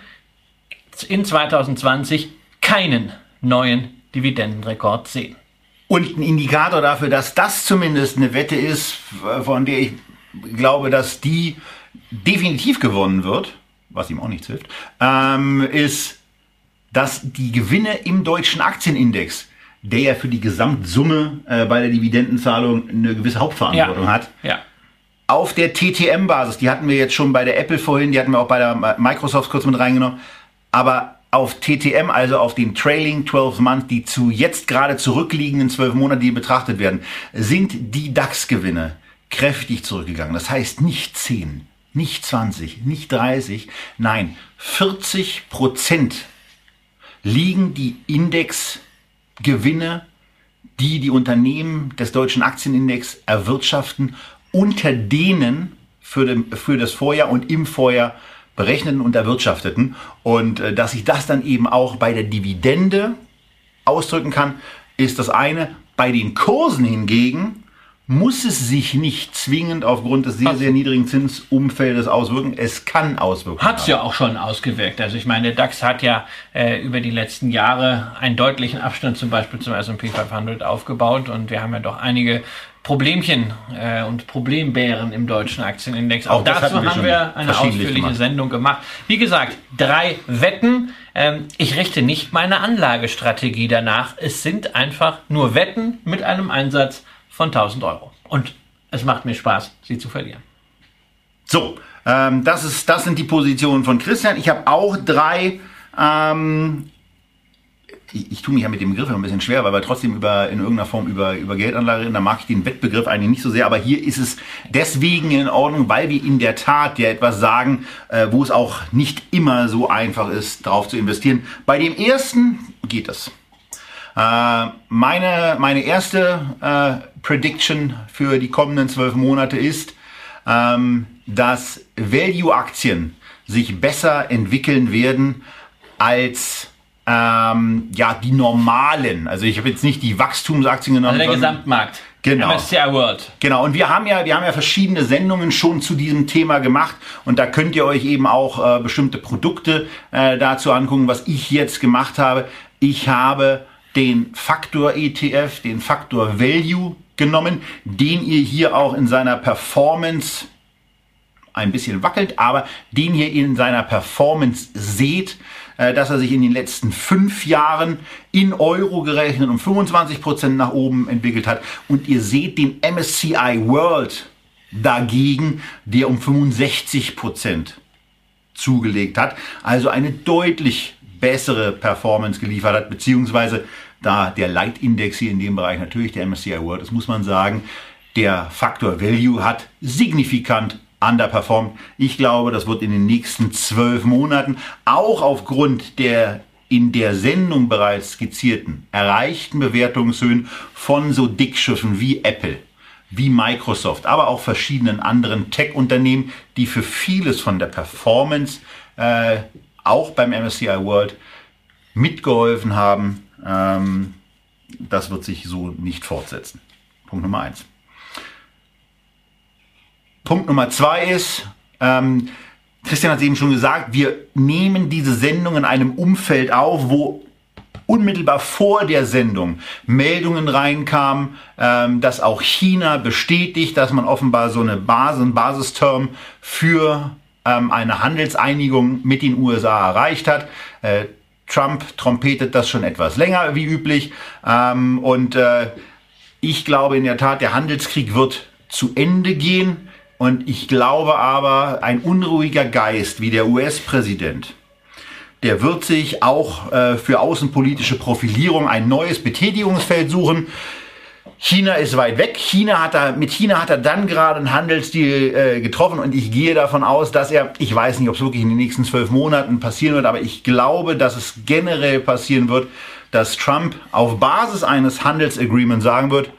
in 2020 keinen neuen Dividendenrekord sehen. Und ein Indikator dafür, dass das zumindest eine Wette ist, von der ich glaube, dass die definitiv gewonnen wird, was ihm auch nichts hilft, ähm, ist, dass die Gewinne im deutschen Aktienindex, der ja für die Gesamtsumme äh, bei der Dividendenzahlung eine gewisse Hauptverantwortung hat, Ja. auf der TTM-Basis, die hatten wir jetzt schon bei der Apple vorhin, die hatten wir auch bei der Microsoft kurz mit reingenommen, aber auf TTM, also auf den Trailing 12 Months, die zu jetzt gerade zurückliegenden 12 Monaten, die betrachtet werden, sind die DAX-Gewinne kräftig zurückgegangen. Das heißt nicht 10, nicht 20, nicht 30, nein, 40 Prozent liegen die Indexgewinne die die Unternehmen des deutschen Aktienindex erwirtschaften, unter denen für, dem, für das Vorjahr und im Vorjahr berechneten und erwirtschafteten. Und äh, dass sich das dann eben auch bei der Dividende ausdrücken kann, ist das eine. Bei den Kursen hingegen muss es sich nicht zwingend aufgrund des sehr, sehr niedrigen Zinsumfeldes auswirken. Es kann Auswirkungen Hat es ja auch schon ausgewirkt. Also ich meine, der DAX hat ja äh, über die letzten Jahre einen deutlichen Abstand zum Beispiel zum S&P 500 aufgebaut und wir haben ja doch einige Problemchen äh, und Problembären im deutschen Aktienindex. Auch, Auch dazu wir haben wir eine ausführliche gemacht. Sendung gemacht. Wie gesagt, drei Wetten. Ähm, ich richte nicht meine Anlagestrategie danach. Es sind einfach nur Wetten mit einem Einsatz von 1000 Euro. Und es macht mir Spaß, sie zu verlieren. So, ähm, das, ist, das sind die Positionen von Christian. Ich habe auch drei. Ähm, ich, ich tue mich ja mit dem Begriff ein bisschen schwer, weil wir trotzdem über, in irgendeiner Form über, über Geldanlage reden. Da mag ich den Wettbegriff eigentlich nicht so sehr, aber hier ist es deswegen in Ordnung, weil wir in der Tat ja etwas sagen, äh, wo es auch nicht immer so einfach ist, drauf zu investieren. Bei dem ersten geht es. Äh, meine, meine erste äh, Prediction für die kommenden zwölf Monate ist, ähm, dass Value-Aktien sich besser entwickeln werden als ähm, ja, die normalen. Also ich habe jetzt nicht die Wachstumsaktien genommen. Also der Gesamtmarkt. Genau. MSCI World. Genau, und wir haben ja, wir haben ja verschiedene Sendungen schon zu diesem Thema gemacht und da könnt ihr euch eben auch äh, bestimmte Produkte äh, dazu angucken, was ich jetzt gemacht habe. Ich habe den Faktor ETF, den Faktor Value genommen, den ihr hier auch in seiner Performance ein bisschen wackelt, aber den ihr in seiner Performance seht, äh, dass er sich in den letzten fünf Jahren in Euro gerechnet um 25 Prozent nach oben entwickelt hat. Und ihr seht den MSCI World dagegen, der um 65 Prozent zugelegt hat. Also eine deutlich bessere Performance geliefert hat, beziehungsweise da der Leitindex hier in dem Bereich natürlich der MSCI World ist, muss man sagen, der Faktor Value hat signifikant underperformed. Ich glaube, das wird in den nächsten zwölf Monaten auch aufgrund der in der Sendung bereits skizzierten erreichten Bewertungshöhen von so Dickschiffen wie Apple, wie Microsoft, aber auch verschiedenen anderen Tech-Unternehmen, die für vieles von der Performance äh, auch beim MSCI World mitgeholfen haben. Ähm, das wird sich so nicht fortsetzen. Punkt Nummer eins. Punkt Nummer zwei ist, ähm, Christian hat es eben schon gesagt, wir nehmen diese Sendung in einem Umfeld auf, wo unmittelbar vor der Sendung Meldungen reinkamen, ähm, dass auch China bestätigt, dass man offenbar so eine Basis, einen Basisterm für ähm, eine Handelseinigung mit den USA erreicht hat. Äh, Trump trompetet das schon etwas länger wie üblich. Ähm, und äh, ich glaube in der Tat, der Handelskrieg wird zu Ende gehen. Und ich glaube aber, ein unruhiger Geist wie der US-Präsident, der wird sich auch äh, für außenpolitische Profilierung ein neues Betätigungsfeld suchen. China ist weit weg. China hat er, mit China hat er dann gerade einen Handelsdeal äh, getroffen und ich gehe davon aus, dass er, ich weiß nicht, ob es wirklich in den nächsten zwölf Monaten passieren wird, aber ich glaube, dass es generell passieren wird, dass Trump auf Basis eines Handelsagreements sagen wird,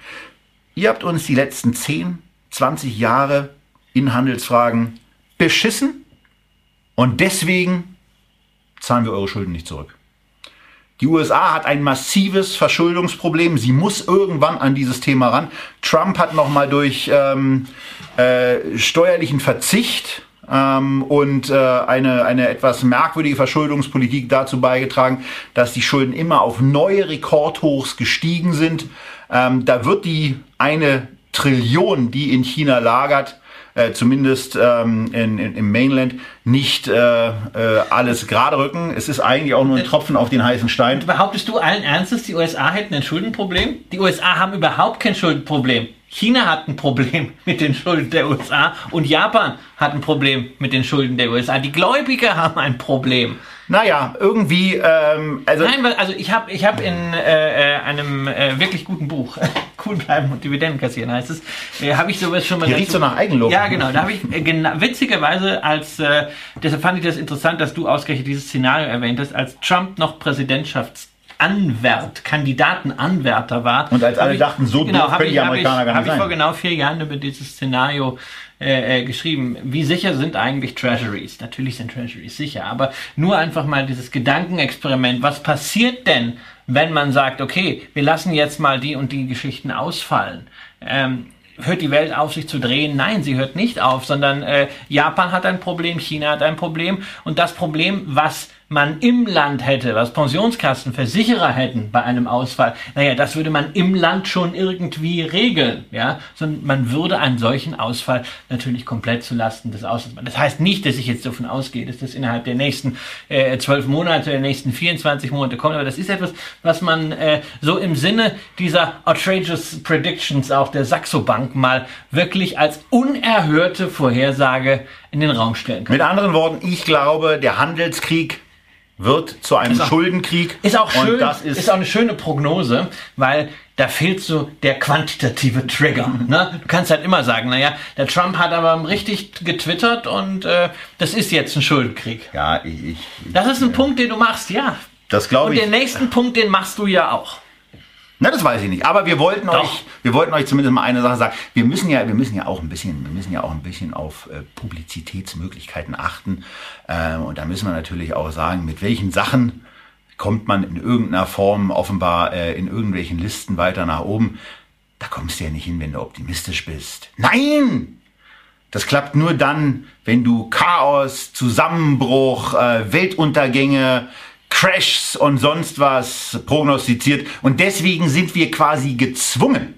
ihr habt uns die letzten 10, 20 Jahre in Handelsfragen beschissen und deswegen zahlen wir eure Schulden nicht zurück. Die USA hat ein massives Verschuldungsproblem. Sie muss irgendwann an dieses Thema ran. Trump hat nochmal durch ähm, äh, steuerlichen Verzicht ähm, und äh, eine, eine etwas merkwürdige Verschuldungspolitik dazu beigetragen, dass die Schulden immer auf neue Rekordhochs gestiegen sind. Ähm, da wird die eine Trillion, die in China lagert, äh, zumindest ähm, in, in, im Mainland, nicht äh, äh, alles gerade rücken. Es ist eigentlich auch nur ein Tropfen auf den heißen Stein. Behauptest du allen Ernstes, die USA hätten ein Schuldenproblem? Die USA haben überhaupt kein Schuldenproblem. China hat ein Problem mit den Schulden der USA und Japan hat ein Problem mit den Schulden der USA. Die Gläubiger haben ein Problem. Naja, irgendwie, ähm, also Nein, also ich habe ich hab in äh, äh, einem äh, wirklich guten Buch, cool bleiben und Dividenden kassieren heißt es, äh, habe ich sowas schon mal Hier riecht's so nach Eigenlob. Ja, genau. Da habe ich äh, witzigerweise als, äh, deshalb fand ich das interessant, dass du ausgerechnet dieses Szenario erwähnt hast, als Trump noch Anwert, Kandidatenanwärter war. Und als alle ich, dachten, so genau, doof hab können ich, die hab Amerikaner ich, gar hab nicht ich sein. vor genau vier Jahren über dieses Szenario äh, äh, geschrieben. Wie sicher sind eigentlich Treasuries? Natürlich sind Treasuries sicher, aber nur einfach mal dieses Gedankenexperiment. Was passiert denn, wenn man sagt, okay, wir lassen jetzt mal die und die Geschichten ausfallen? Ähm, hört die Welt auf, sich zu drehen? Nein, sie hört nicht auf, sondern äh, Japan hat ein Problem, China hat ein Problem und das Problem, was man im Land hätte, was Pensionskassen, Versicherer hätten bei einem Ausfall, naja, das würde man im Land schon irgendwie regeln, ja, sondern man würde einen solchen Ausfall natürlich komplett zulasten des Auslands. Das heißt nicht, dass ich jetzt davon ausgehe, dass das innerhalb der nächsten äh, zwölf Monate, der nächsten 24 Monate kommt, aber das ist etwas, was man äh, so im Sinne dieser outrageous predictions auch der Saxo Bank mal wirklich als unerhörte Vorhersage in den Raum stellen kann. Mit anderen Worten, ich glaube, der Handelskrieg wird zu einem auch- Schuldenkrieg. Ist auch schön, Und das ist, ist, auch eine schöne Prognose, weil da fehlt so der quantitative Trigger. Ne? Du kannst halt immer sagen, naja, der Trump hat aber richtig getwittert und äh, das ist jetzt ein Schuldenkrieg. ja, ich, ich, Das ist ein Punkt, den du machst, ja. das glaube Und ich. den nächsten Punkt, den machst du ja auch. Na, das weiß ich nicht. Aber wir wollten Doch. euch, wir wollten euch zumindest mal eine Sache sagen. Wir müssen ja, wir müssen ja auch ein bisschen, wir müssen ja auch ein bisschen auf äh, Publizitätsmöglichkeiten achten. Ähm, und da müssen wir natürlich auch sagen, mit welchen Sachen kommt man in irgendeiner Form offenbar äh, in irgendwelchen Listen weiter nach oben. Da kommst du ja nicht hin, wenn du optimistisch bist. Nein! Das klappt nur dann, wenn du Chaos, Zusammenbruch, äh, Weltuntergänge, Crashs und sonst was prognostiziert. Und deswegen sind wir quasi gezwungen.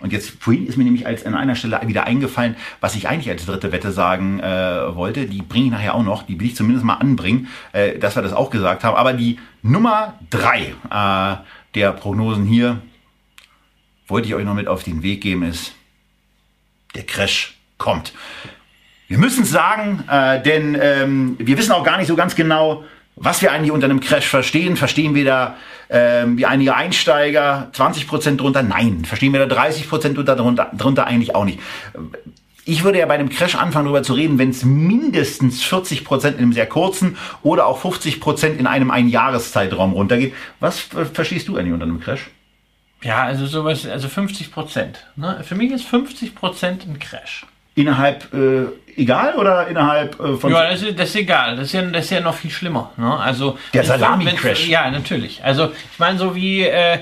Und jetzt vorhin ist mir nämlich als an einer Stelle wieder eingefallen, was ich eigentlich als dritte Wette sagen äh, wollte. Die bringe ich nachher auch noch. Die will ich zumindest mal anbringen, äh, dass wir das auch gesagt haben. Aber die Nummer drei äh, der Prognosen hier wollte ich euch noch mit auf den Weg geben, ist der Crash kommt. Wir müssen es sagen, äh, denn ähm, wir wissen auch gar nicht so ganz genau, was wir eigentlich unter einem Crash verstehen. Verstehen wir da ähm, wie einige Einsteiger 20% drunter? Nein. Verstehen wir da 30% drunter, drunter, drunter eigentlich auch nicht. Ich würde ja bei einem Crash anfangen, darüber zu reden, wenn es mindestens 40% in einem sehr kurzen oder auch 50% in einem Einjahreszeitraum runtergeht. Was verstehst du eigentlich unter einem Crash? Ja, also sowas, also 50 Prozent. Ne? Für mich ist 50 Prozent ein Crash. Innerhalb, äh, egal oder innerhalb äh, von... Ja, das ist, das ist egal. Das ist ja, das ist ja noch viel schlimmer. Ne? Also Der Salami-Crash. Ja, natürlich. Also ich meine, so wie äh,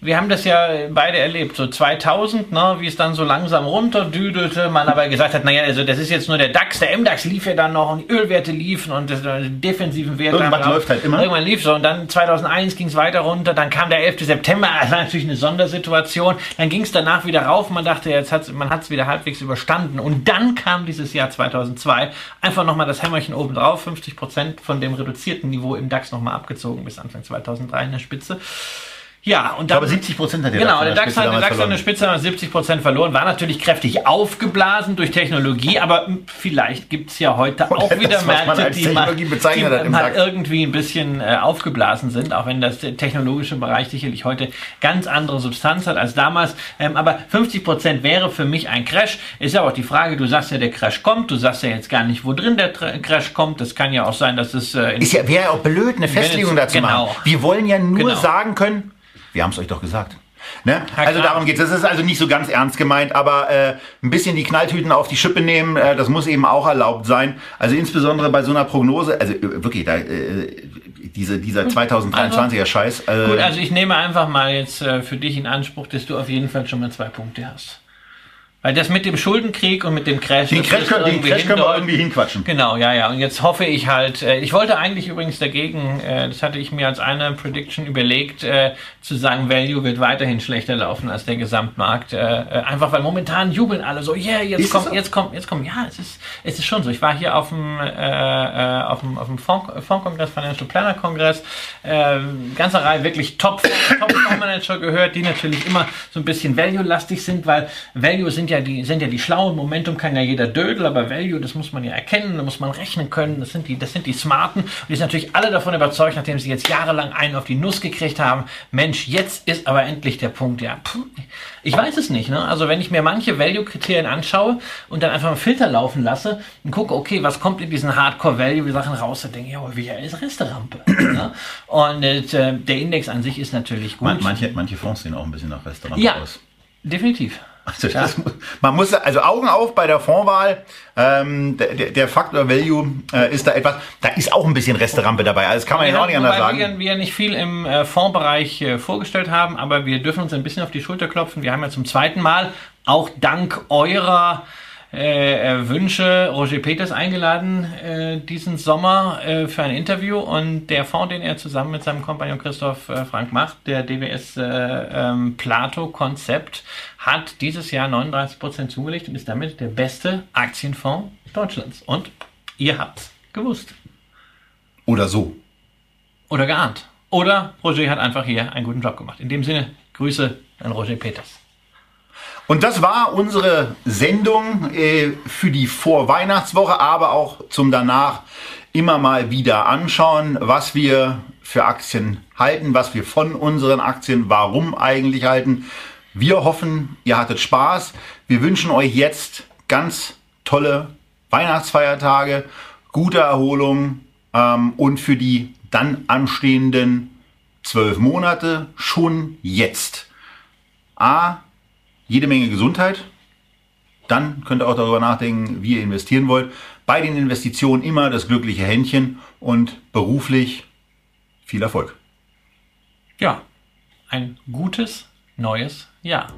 wir haben das ja beide erlebt, so 2000, ne, wie es dann so langsam runterdüdelte, man aber gesagt hat, naja, also das ist jetzt nur der DAX, der MDAX lief ja dann noch und die Ölwerte liefen und das, die defensiven Werte. Irgendwas haben auch- läuft halt immer. Irgendwann lief so und dann 2001 ging es weiter runter, dann kam der 11. September, das war natürlich eine Sondersituation, dann ging es danach wieder rauf, man dachte, jetzt hat's, man hat es wieder halbwegs überstanden und dann kam dieses Jahr 2002 einfach nochmal das Hämmerchen oben drauf, 50 Prozent von dem reduzierten Niveau im DAX nochmal abgezogen bis Anfang 2003 in der Spitze. Ja, und dann, glaube, 70% hat der Genau, DAX an der der DAX, hat, der DAX verloren. eine Spitze hat 70 Prozent verloren, war natürlich kräftig aufgeblasen durch Technologie, aber vielleicht gibt's ja heute auch das, wieder man Märkte, die mal, die mal irgendwie ein bisschen äh, aufgeblasen sind, auch wenn das der technologische Bereich sicherlich heute ganz andere Substanz hat als damals. Ähm, aber 50 Prozent wäre für mich ein Crash. Ist ja auch die Frage, du sagst ja, der Crash kommt, du sagst ja jetzt gar nicht, wo drin der Crash kommt. Das kann ja auch sein, dass es äh, Ist ja, wäre ja auch blöd, eine Festlegung dazu genau. machen. Wir wollen ja nur Genau. sagen können, wir haben es euch doch gesagt. Ne? Also darum geht's. Das ist also nicht so ganz ernst gemeint, aber äh, ein bisschen die Knalltüten auf die Schippe nehmen, äh, das muss eben auch erlaubt sein. Also insbesondere bei so einer Prognose, also äh, wirklich, da, äh, diese, dieser 2023er Scheiß. Äh, Gut, also ich nehme einfach mal jetzt äh, für dich in Anspruch, dass du auf jeden Fall schon mal zwei Punkte hast. Weil das mit dem Schuldenkrieg und mit dem Crash. den Crash, können, den Crash können wir irgendwie hinquatschen. Genau, ja, ja. Und jetzt hoffe ich halt, äh, ich wollte eigentlich übrigens dagegen, äh, das hatte ich mir als eine Prediction überlegt, äh, zu sagen, Value wird weiterhin schlechter laufen als der Gesamtmarkt. Einfach weil momentan jubeln alle so, yeah, jetzt Ist kommt, jetzt kommt, jetzt kommt. Ja, es ist, es ist schon so. Ich war hier auf dem, äh, auf dem, auf dem Fondskongress, Financial Planner Kongress, äh, ganze Reihe wirklich Top, Top gehört, die natürlich immer so ein bisschen Value-lastig sind, weil Value sind sind ja die, sind ja die schlauen. Momentum kann ja jeder Dödel, aber Value, das muss man ja erkennen, da muss man rechnen können. Das sind die, das sind die Smarten. Und die sind natürlich alle davon überzeugt, nachdem sie jetzt jahrelang einen auf die Nuss gekriegt haben. Mensch, jetzt ist aber endlich der Punkt. Ja, puh, ich weiß es nicht. Ne? Also wenn ich mir manche Value-Kriterien anschaue und dann einfach einen Filter laufen lasse und gucke, okay, was kommt in diesen Hardcore-Value-Sachen raus, dann denke ich, ja, wie ist Resterampe. ne? Und äh, der Index an sich ist natürlich gut. Manche, manche Fonds sehen auch ein bisschen nach Restaurant ja, aus. definitiv. Also das, man muss also Augen auf bei der Fondswahl. Ähm, der, der Faktor Value äh, ist da etwas. Da ist auch ein bisschen Resterampe dabei. Also das kann man ja auch nicht anders sagen. Wir, wir nicht viel im äh, Fondsbereich äh, vorgestellt haben, aber wir dürfen uns ein bisschen auf die Schulter klopfen. Wir haben ja zum zweiten Mal auch dank eurer äh, Wünsche Roger Peters eingeladen äh, diesen Sommer äh, für ein Interview und der Fonds, den er zusammen mit seinem Kompagnon Christoph äh, Frank macht, der DWS äh, ähm, Plato Konzept, hat dieses Jahr 39% zugelegt und ist damit der beste Aktienfonds Deutschlands. Und ihr habt's gewusst. Oder so. Oder geahnt. Oder Roger hat einfach hier einen guten Job gemacht. In dem Sinne, Grüße an Roger Peters. Und das war unsere Sendung äh, für die Vorweihnachtswoche, aber auch zum danach immer mal wieder anschauen, was wir für Aktien halten, was wir von unseren Aktien, warum eigentlich halten. Wir hoffen, ihr hattet Spaß. Wir wünschen euch jetzt ganz tolle Weihnachtsfeiertage, gute Erholung ähm, und für die dann anstehenden zwölf Monate schon jetzt. A, jede Menge Gesundheit. Dann könnt ihr auch darüber nachdenken, wie ihr investieren wollt. Bei den Investitionen immer das glückliche Händchen und beruflich viel Erfolg. Ja, ein gutes neues Jahr.